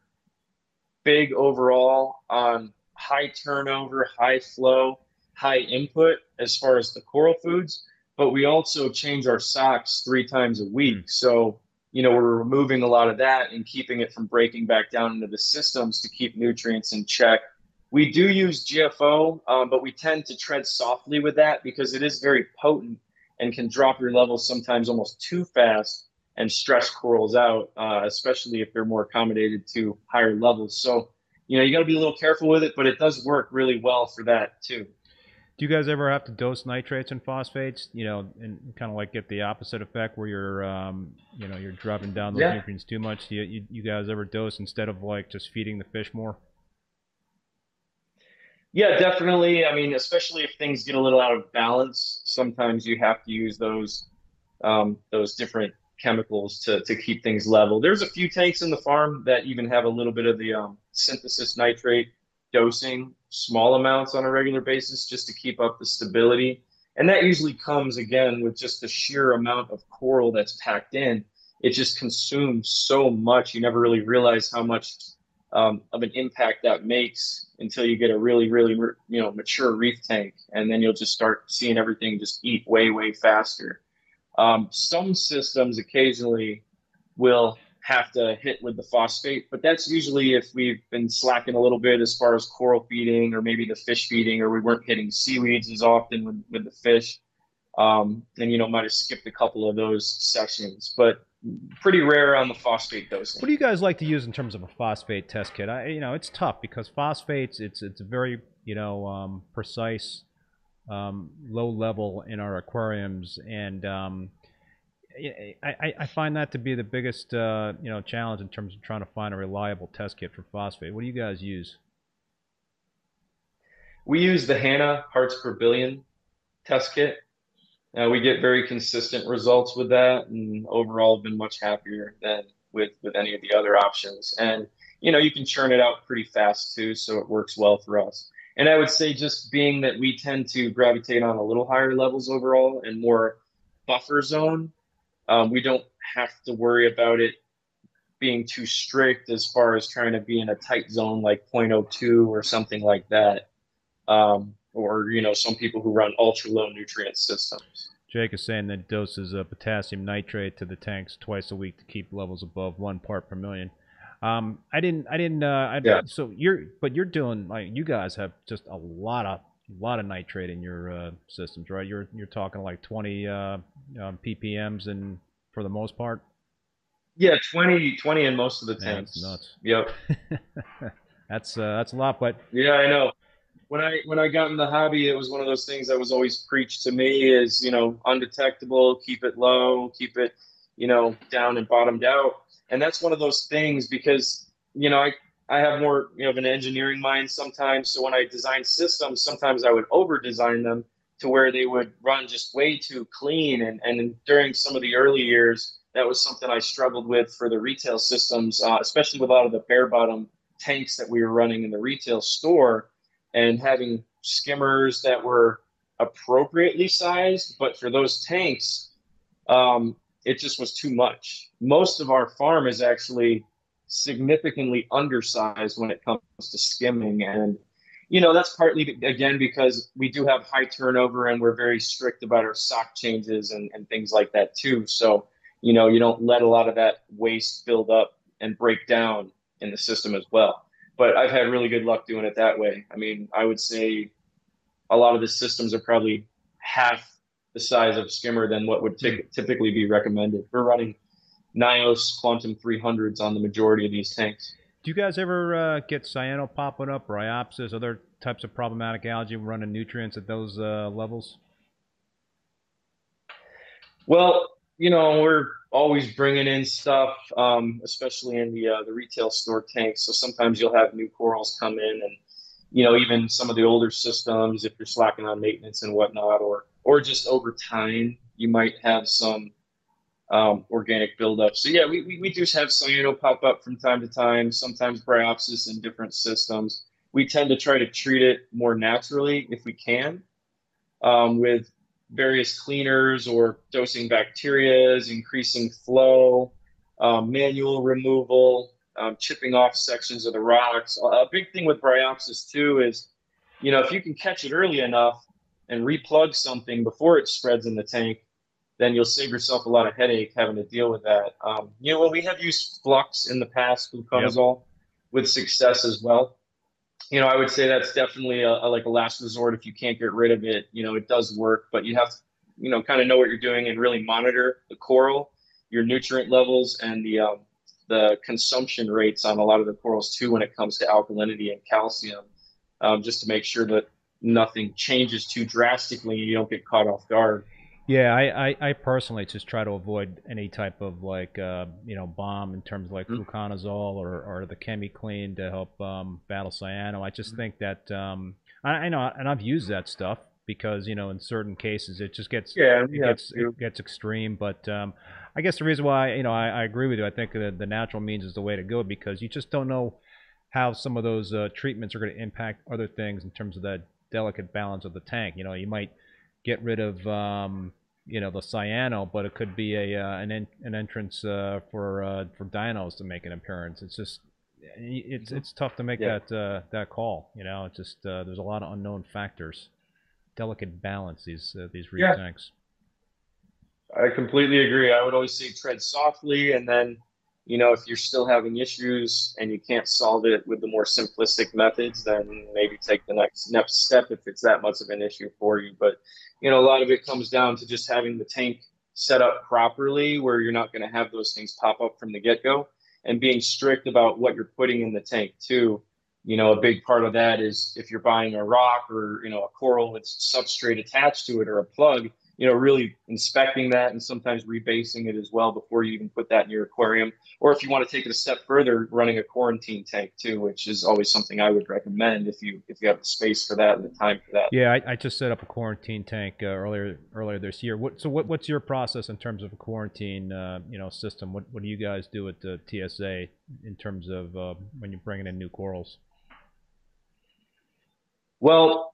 big overall on high turnover, high flow, high input as far as the coral foods, but we also change our socks three times a week. Hmm. So you know, we're removing a lot of that and keeping it from breaking back down into the systems to keep nutrients in check. We do use GFO, um, but we tend to tread softly with that because it is very potent and can drop your levels sometimes almost too fast and stress corals out, uh, especially if they're more accommodated to higher levels. So, you know, you got to be a little careful with it, but it does work really well for that too. Do you guys ever have to dose nitrates and phosphates? You know, and kind of like get the opposite effect where you're, um, you know, you're dropping down those Yeah. nutrients too much. Do you, you, you guys ever dose instead of like just feeding the fish more? Yeah, definitely. I mean, especially if things get a little out of balance, sometimes you have to use those um, those different chemicals to to keep things level. There's a few tanks in the farm that even have a little bit of the um, synthesis nitrate dosing, small amounts on a regular basis, just to keep up the stability. And that usually comes again with just the sheer amount of coral that's packed in. It just consumes so much. You never really realize how much um, of an impact that makes until you get a really, really, you know, mature reef tank, and then you'll just start seeing everything just eat way, way faster. Um, some systems occasionally will have to hit with the phosphate, but that's usually if we've been slacking a little bit as far as coral feeding or maybe the fish feeding, or we weren't hitting seaweeds as often with, with the fish. Um, and you know, might have skipped a couple of those sessions, but pretty rare on the phosphate dosing. What do you guys like to use in terms of a phosphate test kit? I, you know, it's tough because phosphates, it's it's a very you know um, precise, um, low level in our aquariums, and um, I, I find that to be the biggest uh, you know challenge in terms of trying to find a reliable test kit for phosphate. What do you guys use? We use the Hanna parts per billion test kit. We get very consistent results with that, and overall, been much happier than with with any of the other options. And you know, you can churn it out pretty fast too, so it works well for us. And I would say, just being that we tend to gravitate on a little higher levels overall and more buffer zone, um, we don't have to worry about it being too strict as far as trying to be in a tight zone like 0.02 or something like that. Um, or you know some people who run ultra low nutrient systems. Jake is saying that doses of potassium nitrate to the tanks twice a week to keep levels above one part per million. Um, I didn't, I didn't, uh, I, Yeah. so you're, but you're doing like you guys have just a lot of, lot of nitrate in your uh, systems, right? You're, you're talking like 20 uh, um, ppms, and for the most part, Yeah, 20, 20 in most of the tanks. that's nuts. Yep. [LAUGHS] that's uh, that's a lot, but Yeah, I know. When I when I got in the hobby, it was one of those things that was always preached to me is, you know, undetectable, keep it low, keep it, you know, down and bottomed out. And that's one of those things because, you know, I I have more, you know, of an engineering mind sometimes. So when I design systems, sometimes I would over design them to where they would run just way too clean. And and during some of the early years, that was something I struggled with for the retail systems, uh, especially with a lot of the bare bottom tanks that we were running in the retail store and having skimmers that were appropriately sized, but for those tanks, um, it just was too much. Most of our farm is actually significantly undersized when it comes to skimming, and you know that's partly again because we do have high turnover and we're very strict about our sock changes and, and things like that too. So you know you don't let a lot of that waste build up and break down in the system as well but I've had really good luck doing it that way. I mean, I would say a lot of the systems are probably half the size of skimmer than what would ty- typically be recommended. We're running Nyos Quantum 300s on the majority of these tanks. do you guys ever uh, get cyano popping up, or bryopsis, other types of problematic algae running nutrients at those uh, levels? Well, you know, we're always bringing in stuff, um, especially in the uh, the retail store tanks. So sometimes you'll have new corals come in, and you know, even some of the older systems, if you're slacking on maintenance and whatnot, or or just over time, you might have some um, organic buildup. So yeah, we, we, we do have cyano pop up from time to time. Sometimes bryopsis in different systems. We tend to try to treat it more naturally if we can, um, with various cleaners or dosing bacterias, increasing flow, um, manual removal, um, chipping off sections of the rocks. A big thing with bryopsis too is, you know, if you can catch it early enough and replug something before it spreads in the tank, then you'll save yourself a lot of headache having to deal with that. Um, you know, well, we have used flux in the past, fluconazole, with success as well you know, I would say that's definitely a, a, like a last resort if you can't get rid of it. You know, it does work, but you have to, you know, kind of know what you're doing and really monitor the coral, your nutrient levels, and the um, the consumption rates on a lot of the corals too when it comes to alkalinity and calcium, um, just to make sure that nothing changes too drastically and you don't get caught off guard. Yeah, I, I, I, personally just try to avoid any type of like uh, you know bomb in terms of like mm-hmm. fluconazole or, or the ChemiClean to help um, battle cyano. I just mm-hmm. think that um, I, I, know and I've used that stuff because you know in certain cases it just gets yeah, it gets it gets extreme. But um, I guess the reason why you know I, I agree with you. I think the, the natural means is the way to go because you just don't know how some of those uh, treatments are going to impact other things in terms of that delicate balance of the tank. You know, you might get rid of um, you know the cyano, but it could be a uh, an en- an entrance uh, for uh, for dinos to make an appearance. It's just it's mm-hmm. it's tough to make yeah. that uh, that call. You know, it's just uh, there's a lot of unknown factors. Delicate balance these uh, these reef yeah. tanks. I completely agree. I would always say tread softly, and then you know, if you're still having issues and you can't solve it with the more simplistic methods, then maybe take the next next step if it's that much of an issue for you. But you know, a lot of it comes down to just having the tank set up properly, where you're not going to have those things pop up from the get go, and being strict about what you're putting in the tank too. You know, a big part of that is if you're buying a rock or you know a coral with substrate attached to it or a plug you know, really inspecting that and sometimes rebasing it as well before you even put that in your aquarium. Or if you want to take it a step further, running a quarantine tank too, which is always something I would recommend if you if you have the space for that and the time for that. Yeah, I, I just set up a quarantine tank uh, earlier earlier this year. What, so what, what's your process in terms of a quarantine uh, you know system? What what do you guys do at the TSA in terms of uh, when you're bringing in new corals? Well,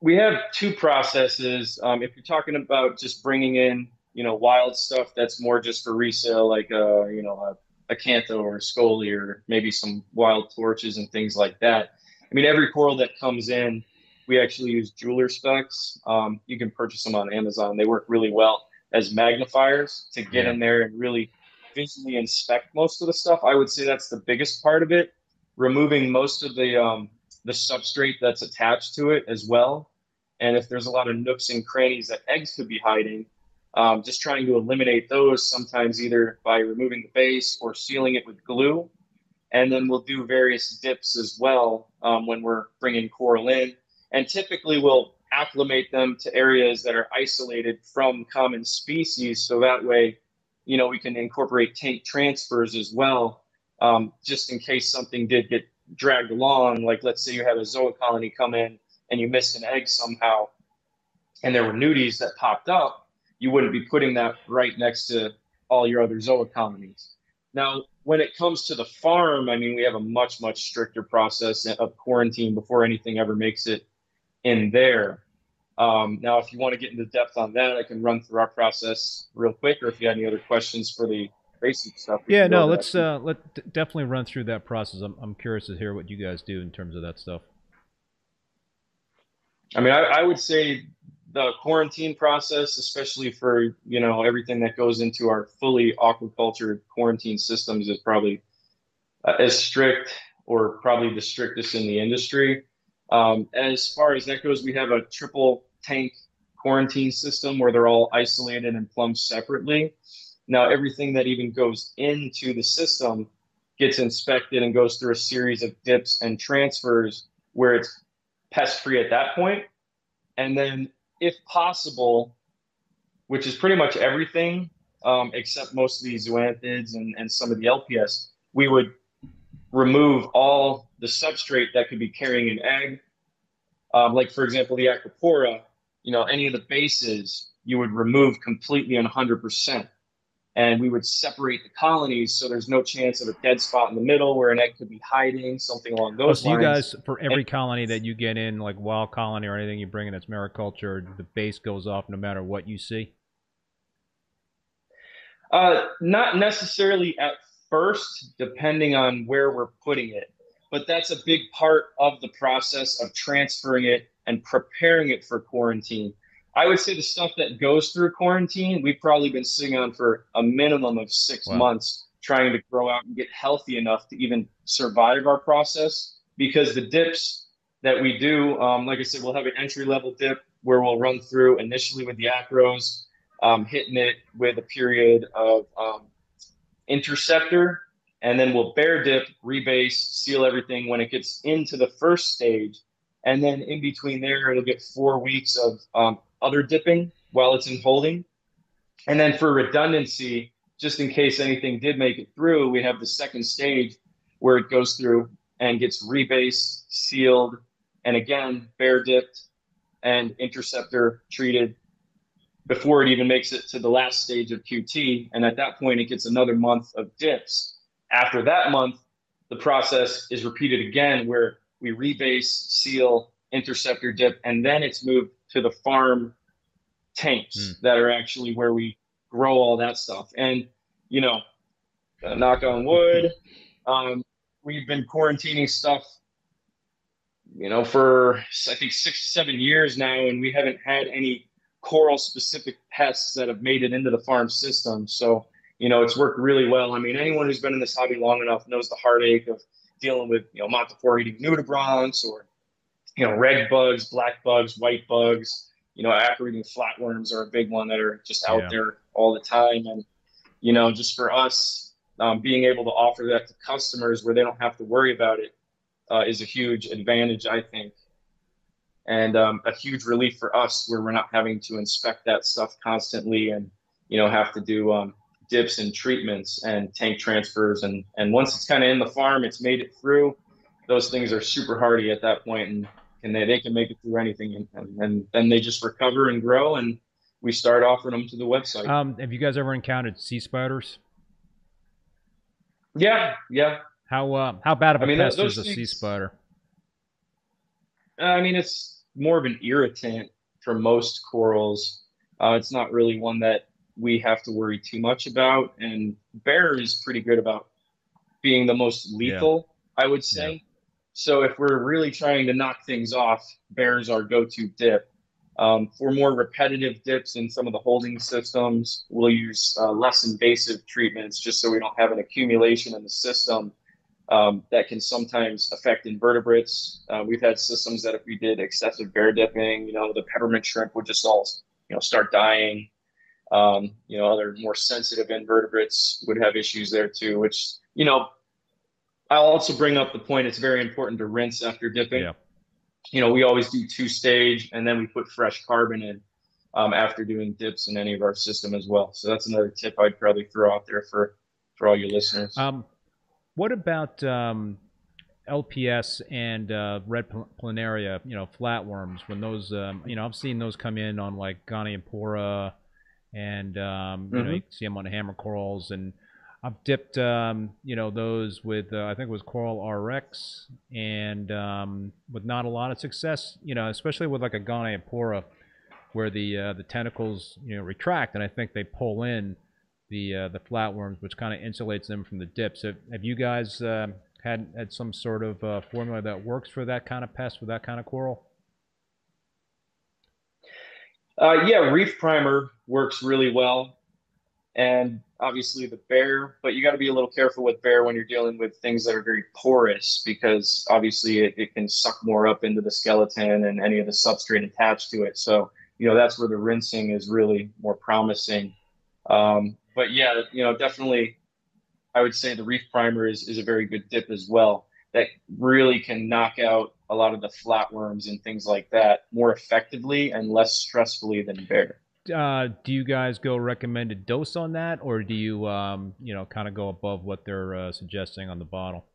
we have two processes. Um, if you're talking about just bringing in, you know, wild stuff that's more just for resale, like a, uh, you know, a, acantho or a scoli or maybe some wild torches and things like that. I mean, every coral that comes in, we actually use jeweler specs. Um, you can purchase them on Amazon. They work really well as magnifiers to get in there and really visually inspect most of the stuff. I would say that's the biggest part of it. Removing most of the um, the substrate that's attached to it as well and if there's a lot of nooks and crannies that eggs could be hiding, um, just trying to eliminate those sometimes either by removing the base or sealing it with glue. And then we'll do various dips as well um, when we're bringing coral in. And typically we'll acclimate them to areas that are isolated from common species. So that way, you know, we can incorporate tank transfers as well, um, just in case something did get dragged along. Like let's say you had a zoa colony come in and you missed an egg somehow and there were nudies that popped up, you wouldn't be putting that right next to all your other zoocolonies. Now, when it comes to the farm, I mean, we have a much, much stricter process of quarantine before anything ever makes it in there. Um, now, if you want to get into depth on that, I can run through our process real quick, or if you have any other questions for the basic stuff. Yeah, no, let's uh, let definitely run through that process. I'm, I'm curious to hear what you guys do in terms of that stuff. I mean, I, I would say the quarantine process, especially for you know everything that goes into our fully aquaculture quarantine systems, is probably uh, as strict or probably the strictest in the industry. Um, as far as that goes, we have a triple tank quarantine system where they're all isolated and plumbed separately. Now, everything that even goes into the system gets inspected and goes through a series of dips and transfers where it's pest free at that point. And then, if possible, which is pretty much everything um, except most of the zoanthids and, and some of the LPS, we would remove all the substrate that could be carrying an egg. Um, like, for example, the Acropora, you know, any of the bases you would remove completely and 100% and we would separate the colonies so there's no chance of a dead spot in the middle where an egg could be hiding, something along those oh, so lines. you guys, for every and, colony that you get in, like wild colony or anything you bring in that's mariculture, the base goes off no matter what you see? Uh, not necessarily at first, depending on where we're putting it. But that's a big part of the process of transferring it and preparing it for quarantine I would say the stuff that goes through quarantine, we've probably been sitting on for a minimum of six wow. months trying to grow out and get healthy enough to even survive our process. Because the dips that we do, um, like I said, we'll have an entry level dip where we'll run through initially with the acros, um, hitting it with a period of um, interceptor, and then we'll Bayer dip, rebase, seal everything. When it gets into the first stage, and then in between there, it'll get four weeks of um, other dipping while it's in holding, and then for redundancy, just in case anything did make it through, we have the second stage where it goes through and gets rebased, sealed, and again Bayer dipped and interceptor treated before it even makes it to the last stage of QT. And at that point, it gets another month of dips. After that month, the process is repeated again where we rebase, seal, interceptor dip, and then it's moved to the farm tanks mm. that are actually where we grow all that stuff. And, you know, uh, knock on wood, um, we've been quarantining stuff, you know, for I think six, seven years now, and we haven't had any coral specific pests that have made it into the farm system. So, you know, it's worked really well. I mean, anyone who's been in this hobby long enough knows the heartache of dealing with, you know, Montipora eating nudibranchs or, you know, red bugs, black bugs, white bugs. You know, eating flatworms are a big one that are just out yeah. there all the time. And, you know, just for us, um, being able to offer that to customers where they don't have to worry about it uh, is a huge advantage, I think and um, a huge relief for us where we're not having to inspect that stuff constantly and you know have to do um, dips and treatments and tank transfers and and once it's kind of in the farm it's made it through those things are super hardy at that point and and they, they can make it through anything and, and then they just recover and grow and we start offering them to the website um, have you guys ever encountered sea spiders yeah yeah how uh, how bad of a I mean, pest is a things, sea spider I mean, it's more of an irritant for most corals. Uh, it's not really one that we have to worry too much about. And Bayer is pretty good about being the most lethal, yeah. I would say. Yeah. So if we're really trying to knock things off, Bayer's our go-to dip. Um, for more repetitive dips in some of the holding systems, we'll use uh, less invasive treatments just so we don't have an accumulation in the system um, that can sometimes affect invertebrates. Uh, we've had systems that if we did excessive Bayer dipping, you know, the peppermint shrimp would just all, you know, start dying. Um, you know, other more sensitive invertebrates would have issues there too, which, you know, I'll also bring up the point it's very important to rinse after dipping. Yeah. You know, we always do two stage and then we put fresh carbon in um, after doing dips in any of our system as well. So that's another tip I'd probably throw out there for, for all your listeners. Um, what about um, LPS and uh, red planaria, you know, flatworms? When those, um, you know, I've seen those come in on like Goniopora, and um, you mm-hmm. know, you can see them on hammer corals, and I've dipped, um, you know, those with uh, I think it was Coral RX, and um, with not a lot of success, you know, especially with like a Goniopora, where the uh, the tentacles, you know, retract, and I think they pull in the uh, the flatworms, which kind of insulates them from the dips. Have, have you guys uh, had had some sort of uh, formula that works for that kind of pest with that kind of coral? Uh, yeah, reef primer works really well, and obviously the Bayer. But you got to be a little careful with Bayer when you're dealing with things that are very porous, because obviously it, it can suck more up into the skeleton and any of the substrate attached to it. So you know that's where the rinsing is really more promising. Um, but yeah, you know, definitely, I would say the reef primer is is a very good dip as well. That really can knock out a lot of the flatworms and things like that more effectively and less stressfully than Bayer. Uh, do you guys go recommended dose on that, or do you, um, you know, kind of go above what they're uh, suggesting on the bottle?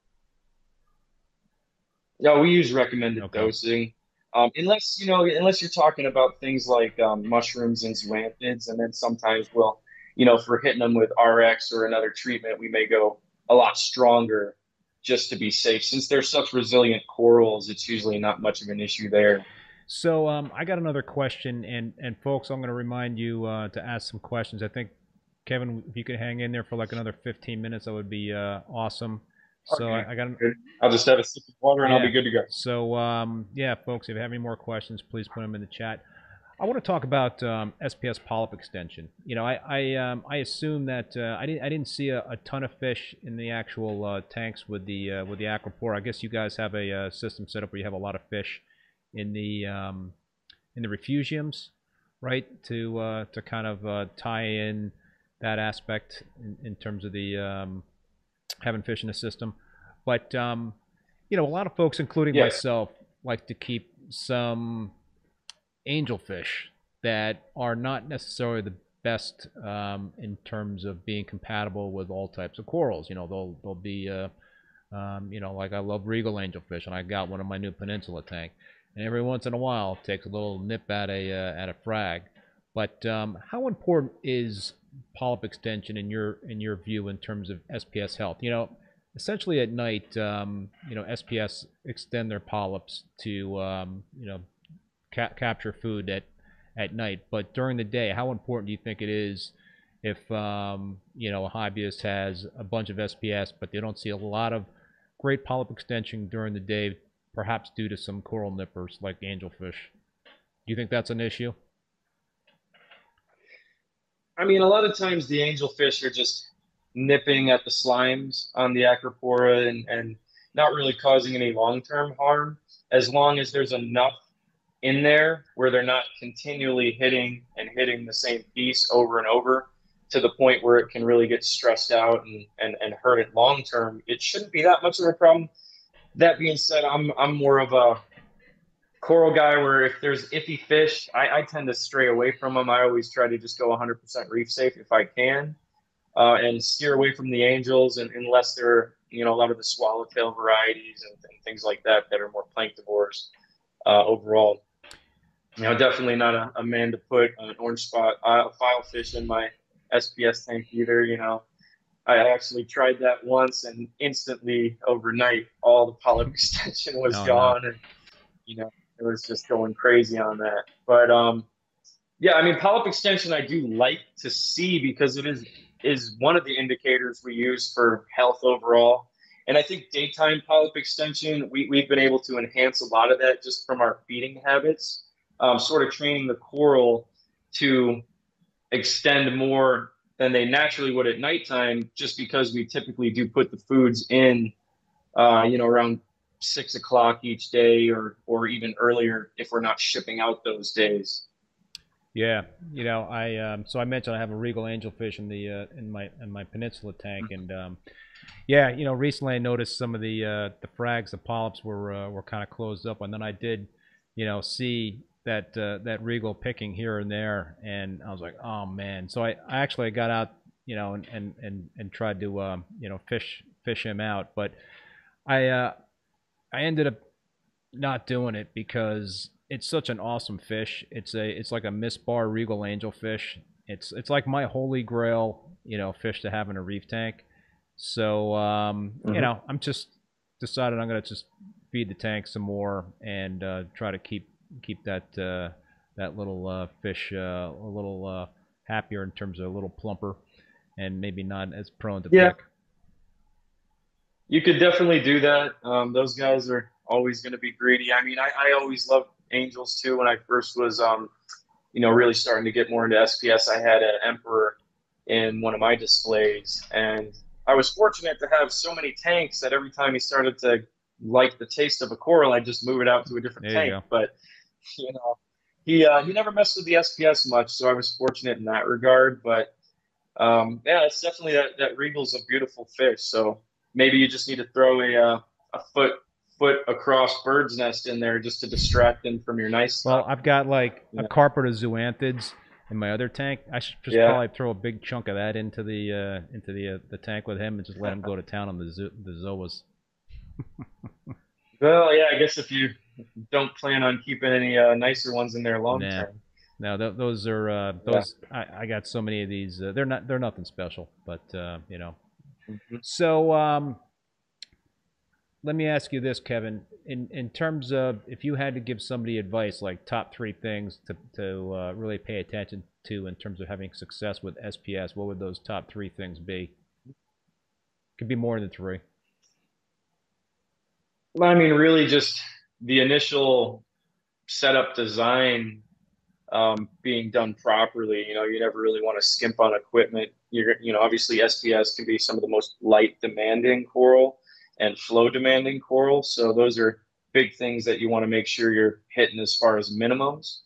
Yeah, we use recommended okay. dosing. Um, unless you know, unless you're talking about things like um, mushrooms and zoanthids, and then sometimes we'll you know, if we're hitting them with RX or another treatment, we may go a lot stronger just to be safe. Since they're such resilient corals, it's usually not much of an issue there. So um, I got another question, and and folks, I'm going to remind you uh, to ask some questions. I think Kevin, if you could hang in there for like another 15 minutes, that would be uh, awesome. So okay. I, I, got. I'll just have a sip of water and yeah. I'll be good to go. So um, yeah, folks, if you have any more questions, please put them in the chat. I want to talk about um, SPS polyp extension. You know, I I, um, I assume that uh, I didn't I didn't see a, a, ton of fish in the actual uh, tanks with the uh, with the Aquapore. I guess you guys have a, uh, system set up where you have a lot of fish in the um, in the refugiums, right? To uh, to kind of uh, tie in that aspect in, in terms of the um, having fish in the system. But um, you know, a lot of folks, including yeah. myself, like to keep some angelfish that are not necessarily the best um, in terms of being compatible with all types of corals. You know, they'll they'll be, uh, um, you know, like I love regal angelfish, and I got one in my new peninsula tank. And every once in a while, takes a little nip at a uh, at a frag. But um, how important is polyp extension in your in your view in terms of SPS health? You know, essentially at night, um, you know, SPS extend their polyps to um, you know ca- capture food at at night. But during the day, how important do you think it is if um, you know a hobbyist has a bunch of SPS, but they don't see a lot of great polyp extension during the day, perhaps due to some coral nippers like angelfish? Do you think that's an issue? I mean, a lot of times the angelfish are just nipping at the slimes on the acropora and, and not really causing any long-term harm as long as there's enough in there where they're not continually hitting and hitting the same piece over and over to the point where it can really get stressed out and, and, and hurt it long term. It shouldn't be that much of a problem. That being said, I'm I'm more of a coral guy where if there's iffy fish, I, I tend to stray away from them. I always try to just go 100% reef safe if I can, uh, and steer away from the angels, and unless they're you know a lot of the swallowtail varieties and, and things like that that are more planktivores uh, overall you know, definitely not a, a man to put an orange spot uh, file fish in my SPS tank either. You know, I actually tried that once and instantly overnight all the polyp [LAUGHS] extension was oh, gone, no. and you know, it was just going crazy on that. But um, yeah, I mean, polyp extension I do like to see because it is is one of the indicators we use for health overall. And I think daytime polyp extension, we, we've been able to enhance a lot of that just from our feeding habits um, sort of training the coral to extend more than they naturally would at nighttime, just because we typically do put the foods in, uh, you know, around six o'clock each day, or or even earlier if we're not shipping out those days. Yeah, you know, I um, so I mentioned I have a regal angelfish in the uh, in my in my peninsula tank, and um, yeah, you know, recently I noticed some of the uh, the frags, the polyps were uh, were kind of closed up, and then I did, you know, see that uh, that regal picking here and there, and I was like, oh man. So I, I actually got out, you know, and and and, and tried to um, you know fish fish him out, but I uh, I ended up not doing it because it's such an awesome fish. It's a it's like a Miss Bar regal angelfish. It's it's like my holy grail, you know, fish to have in a reef tank. So um, mm-hmm. you know, I'm just decided I'm gonna just feed the tank some more and uh, try to keep keep that uh, that little uh, fish uh, a little uh, happier in terms of a little plumper, and maybe not as prone to yeah. pick. You could definitely do that. Um, those guys are always going to be greedy. I mean, I, I always loved angels too. When I first was, um, you know, really starting to get more into SPS, I had an emperor in one of my displays, and I was fortunate to have so many tanks that every time he started to like the taste of a coral, I'd just move it out to a different there tank. But you know, he uh, he never messed with the SPS much, so I was fortunate in that regard. But um, yeah, it's definitely that that regal's a beautiful fish. So maybe you just need to throw a uh, a foot foot across bird's nest in there just to distract them from your nice stuff. Well, I've got like yeah. a carpet of zoanthids in my other tank. I should just yeah. probably throw a big chunk of that into the uh, into the uh, the tank with him and just let him go to town on the zo- the zoas. well, yeah, I guess if you don't plan on keeping any uh, nicer ones in there long nah. term. No, th- those are uh, those. Yeah. I, I, got so many of these. Uh, they're not. They're nothing special, but uh, you know. Mm-hmm. So um, let me ask you this, Kevin. In in terms of if you had to give somebody advice, like top three things to to uh, really pay attention to in terms of having success with SPS, what would those top three things be? Could be more than three. Well, I mean, really, just the initial setup design um, being done properly. You know, you never really want to skimp on equipment. You're, you know, obviously SPS can be some of the most light demanding coral and flow demanding coral. So those are big things that you want to make sure you're hitting as far as minimums.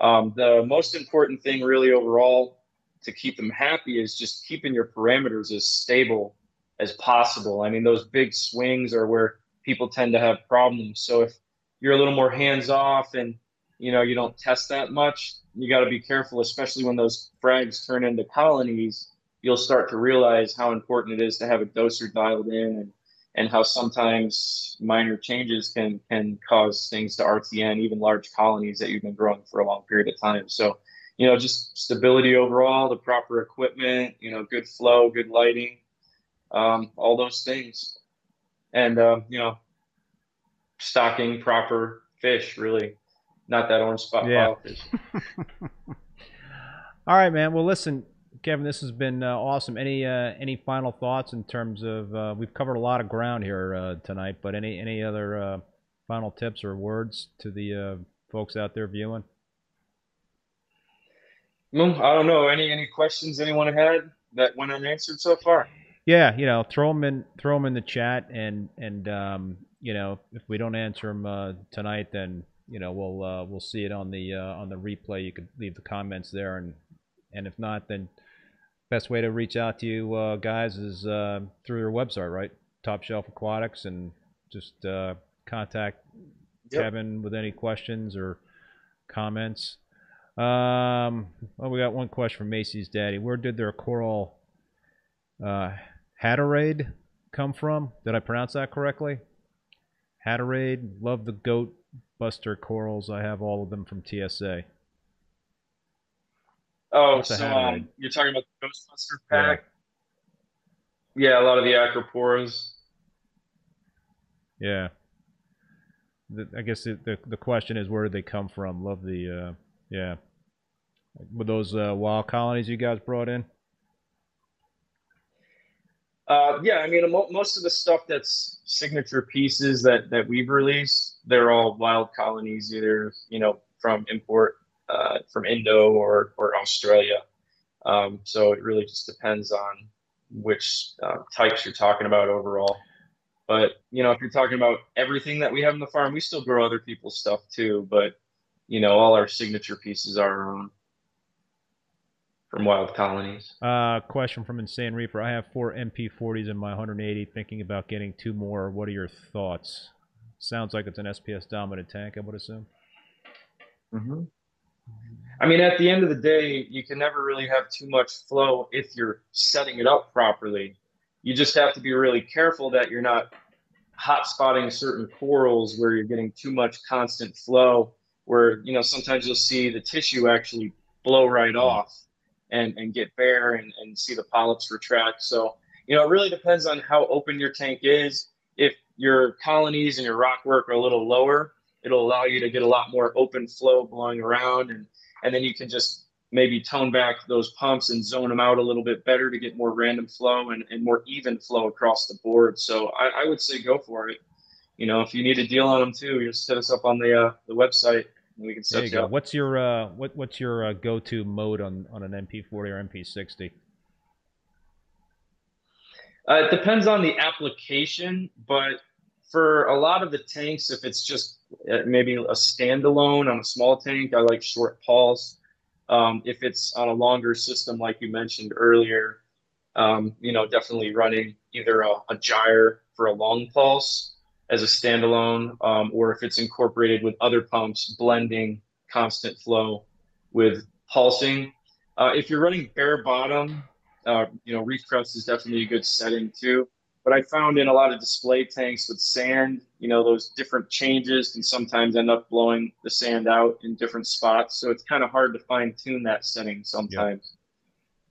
Um, the most important thing, really, overall, to keep them happy is just keeping your parameters as stable as possible. I mean, those big swings are where people tend to have problems. So if you're a little more hands off and you know you don't test that much you got to be careful especially when those frags turn into colonies you'll start to realize how important it is to have a doser dialed in and and how sometimes minor changes can can cause things to RTN, even large colonies that you've been growing for a long period of time. So, you know, just stability overall, the proper equipment, you know, good flow, good lighting, um, all those things, and uh, you know, stocking proper fish, really, not that orange spot Yeah. fish. [LAUGHS] All right, man. Well, listen, Kevin, this has been uh, awesome. Any uh, any final thoughts in terms of uh, we've covered a lot of ground here uh, tonight, but any any other uh, final tips or words to the uh, folks out there viewing? Well, I don't know. Any any questions anyone had that went unanswered so far? Yeah, you know, throw them in throw them in the chat, and and um, you know, if we don't answer them uh, tonight, then you know we'll uh, we'll see it on the uh, on the replay. You could leave the comments there, and and if not, then best way to reach out to you uh, guys is uh, through your website, right? Top Shelf Aquatics, and just uh, contact Yep. Kevin with any questions or comments. Um, well, we got one question from Macy's daddy. Where did their coral uh, Haterade come from? Did I pronounce that correctly? Haterade. Love the goat buster corals. I have all of them from TSA. Oh, What's so um, you're talking about the Ghostbuster Yeah. pack? Yeah, a lot of the acroporas. Yeah. The, I guess the, the the question is where did they come from? Love the uh, yeah. With those uh, wild colonies you guys brought in. Uh, yeah, I mean, mo- most of the stuff that's signature pieces that that we've released, they're all wild colonies, either you know from import uh, from Indo or or Australia. Um, so it really just depends on which uh, types you're talking about overall. But you know, if you're talking about everything that we have in the farm, we still grow other people's stuff too. But you know, all our signature pieces are our own from wild colonies. Uh, question from Insane Reaper. I have four MP40s in my 180. Thinking about getting two more. What are your thoughts? Sounds like it's an SPS dominant tank. I would assume. hmm I mean, at the end of the day, you can never really have too much flow if you're setting it up properly. You just have to be really careful that you're not hot spotting certain corals where you're getting too much constant flow. Where you know sometimes you'll see the tissue actually blow right off and and get bare and, and see the polyps retract. So you know it really depends on how open your tank is. If your colonies and your rock work are a little lower, it'll allow you to get a lot more open flow blowing around and and then you can just maybe tone back those pumps and zone them out a little bit better to get more random flow and, and more even flow across the board so I, I would say go for it you know if you need a deal on them too just hit us up on the uh, the website we can There you go. up What's your uh, what what's your uh, go-to mode on on an MP40 or MP60? Uh, it depends on the application, but for a lot of the tanks, if it's just uh, maybe a standalone on a small tank, I like short pulse. Um, if it's on a longer system, like you mentioned earlier, um, you know, definitely running either a, a gyre for a long pulse as a standalone, um, or if it's incorporated with other pumps, blending constant flow with pulsing. Uh, if you're running bare bottom, uh, you know, reef crust is definitely a good setting too. But I found in a lot of display tanks with sand, you know, those different changes can sometimes end up blowing the sand out in different spots. So it's kind of hard to fine tune that setting sometimes.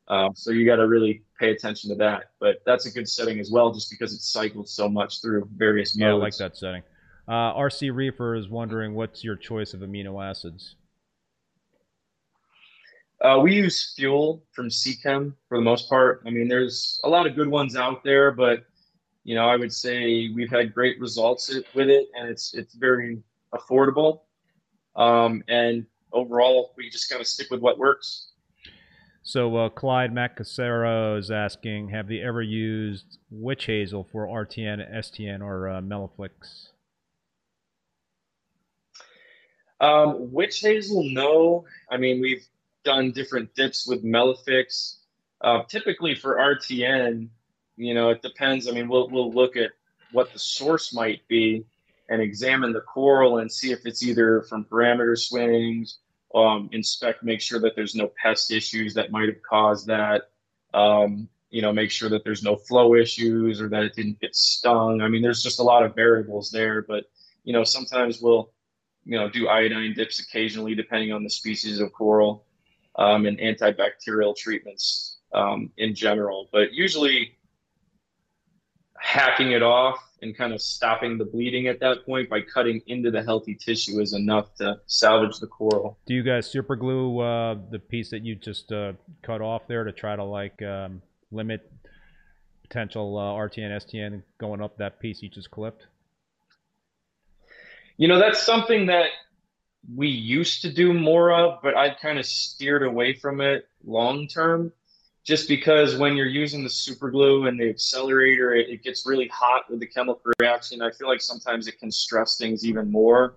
Um, so you got to really pay attention to that. But that's a good setting as well, just because it's cycled so much through various modes. Yeah, I like that setting. Uh, RC Reaper is wondering what's your choice of amino acids. Uh, we use fuel from Seachem for the most part. I mean, there's a lot of good ones out there, but you know, I would say we've had great results with it, and it's it's very affordable. Um, and overall, we just kind of stick with what works. So uh, Clyde Macasero is asking, have they ever used witch hazel for RTN, STN, or uh, Melafix? Um, witch hazel, no. I mean, we've done different dips with Melafix. Uh, typically for RTN, you know, it depends. I mean, we'll we'll look at what the source might be, and examine the coral and see if it's either from parameter swings, um, inspect, make sure that there's no pest issues that might have caused that. Um, you know, make sure that there's no flow issues or that it didn't get stung. I mean, there's just a lot of variables there, but you know, sometimes we'll, you know, do iodine dips occasionally depending on the species of coral um, and antibacterial treatments um, in general. But usually, hacking it off and kind of stopping the bleeding at that point by cutting into the healthy tissue is enough to salvage the coral. Do you guys super glue uh, the piece that you just uh, cut off there to try to like um, limit potential uh, RTN, STN going up that piece you just clipped? You know, that's something that we used to do more of, but I've kind of steered away from it long term just because when you're using the super glue and the accelerator, it, it, gets really hot with the chemical reaction. I feel like sometimes it can stress things even more.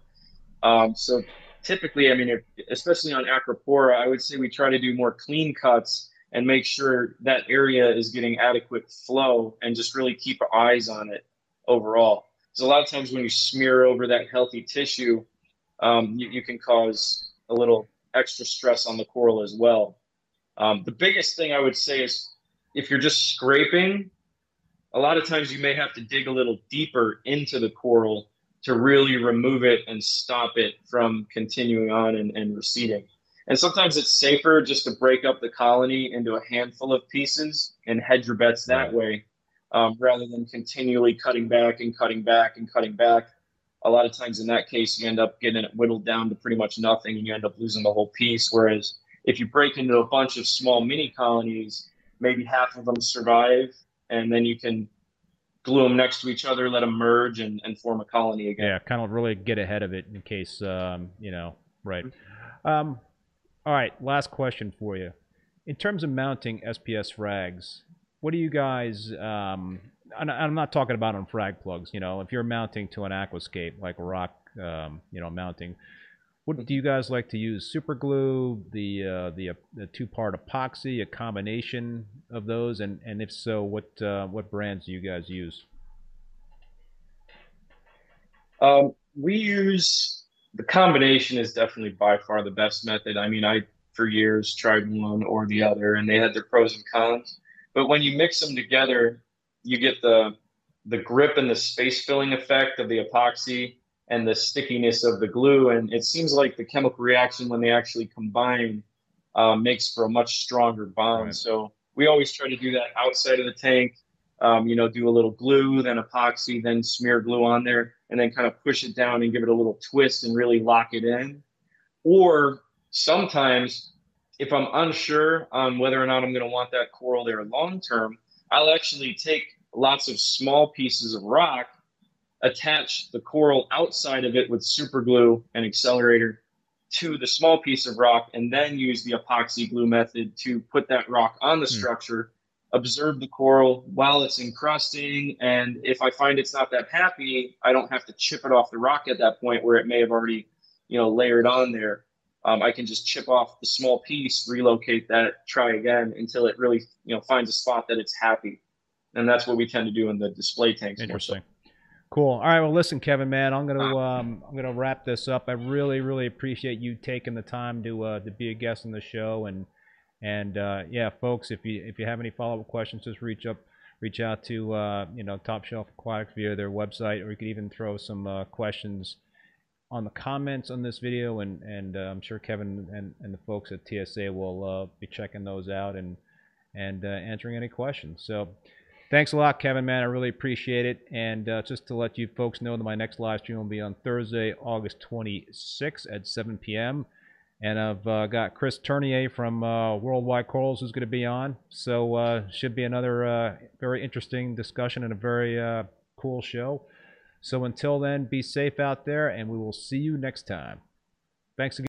Um, so typically, I mean, if, especially on Acropora, I would say we try to do more clean cuts and make sure that area is getting adequate flow and just really keep eyes on it overall. Because a lot of times when you smear over that healthy tissue, um, you, you can cause a little extra stress on the coral as well. Um, the biggest thing I would say is if you're just scraping, a lot of times you may have to dig a little deeper into the coral to really remove it and stop it from continuing on and, and receding. And sometimes it's safer just to break up the colony into a handful of pieces and hedge your bets that way um, rather than continually cutting back and cutting back and cutting back. A lot of times in that case, you end up getting it whittled down to pretty much nothing and you end up losing the whole piece. Whereas if you break into a bunch of small mini colonies, maybe half of them survive, and then you can glue them next to each other, let them merge, and, and form a colony again. Yeah, kind of really get ahead of it in case, um, you know, right. Um, all right, last question for you. In terms of mounting SPS frags, what do you guys, um, I'm not talking about on frag plugs, you know, if you're mounting to an aquascape, like rock, um, you know, mounting, what do you guys like to use? Super glue, the uh, the, uh, the two part epoxy, a combination of those, and and if so, what uh, what brands do you guys use? Um, we use the combination is definitely by far the best method. I mean, I for years tried one or the other, and they had their pros and cons. But when you mix them together, you get the the grip and the space filling effect of the epoxy and the stickiness of the glue. And it seems like the chemical reaction, when they actually combine, uh, makes for a much stronger bond. Right. So we always try to do that outside of the tank. Um, you know, do a little glue, then epoxy, then smear glue on there, and then kind of push it down and give it a little twist and really lock it in. Or sometimes, if I'm unsure on whether or not I'm going to want that coral there long term, I'll actually take lots of small pieces of rock attach the coral outside of it with super glue and accelerator to the small piece of rock and then use the epoxy glue method to put that rock on the mm. structure observe the coral while it's encrusting and if i find it's not that happy i don't have to chip it off the rock at that point where it may have already you know layered on there. Um, i can just chip off the small piece relocate that try again until it really you know finds a spot that it's happy. And that's what we tend to do in the display tanks interesting Cool. All right. Well, listen, Kevin, man, I'm gonna um, I'm gonna wrap this up. I really, really appreciate you taking the time to uh, to be a guest on the show, and and uh, yeah, folks, if you if you have any follow up questions, just reach up, reach out to uh, you know Top Shelf Aquatics via their website, or you could even throw some uh, questions on the comments on this video, and and uh, I'm sure Kevin and, and the folks at TSA will uh, be checking those out and and answering any questions. So. Thanks a lot, Kevin, man. I really appreciate it. And uh, just to let you folks know that my next live stream will be on Thursday, August 26th at 7 p.m. And I've uh, got Chris Tournier from uh, Worldwide Corals who's going to be on. So uh, should be another uh, very interesting discussion and a very uh, cool show. So until then, be safe out there, and we will see you next time. Thanks again.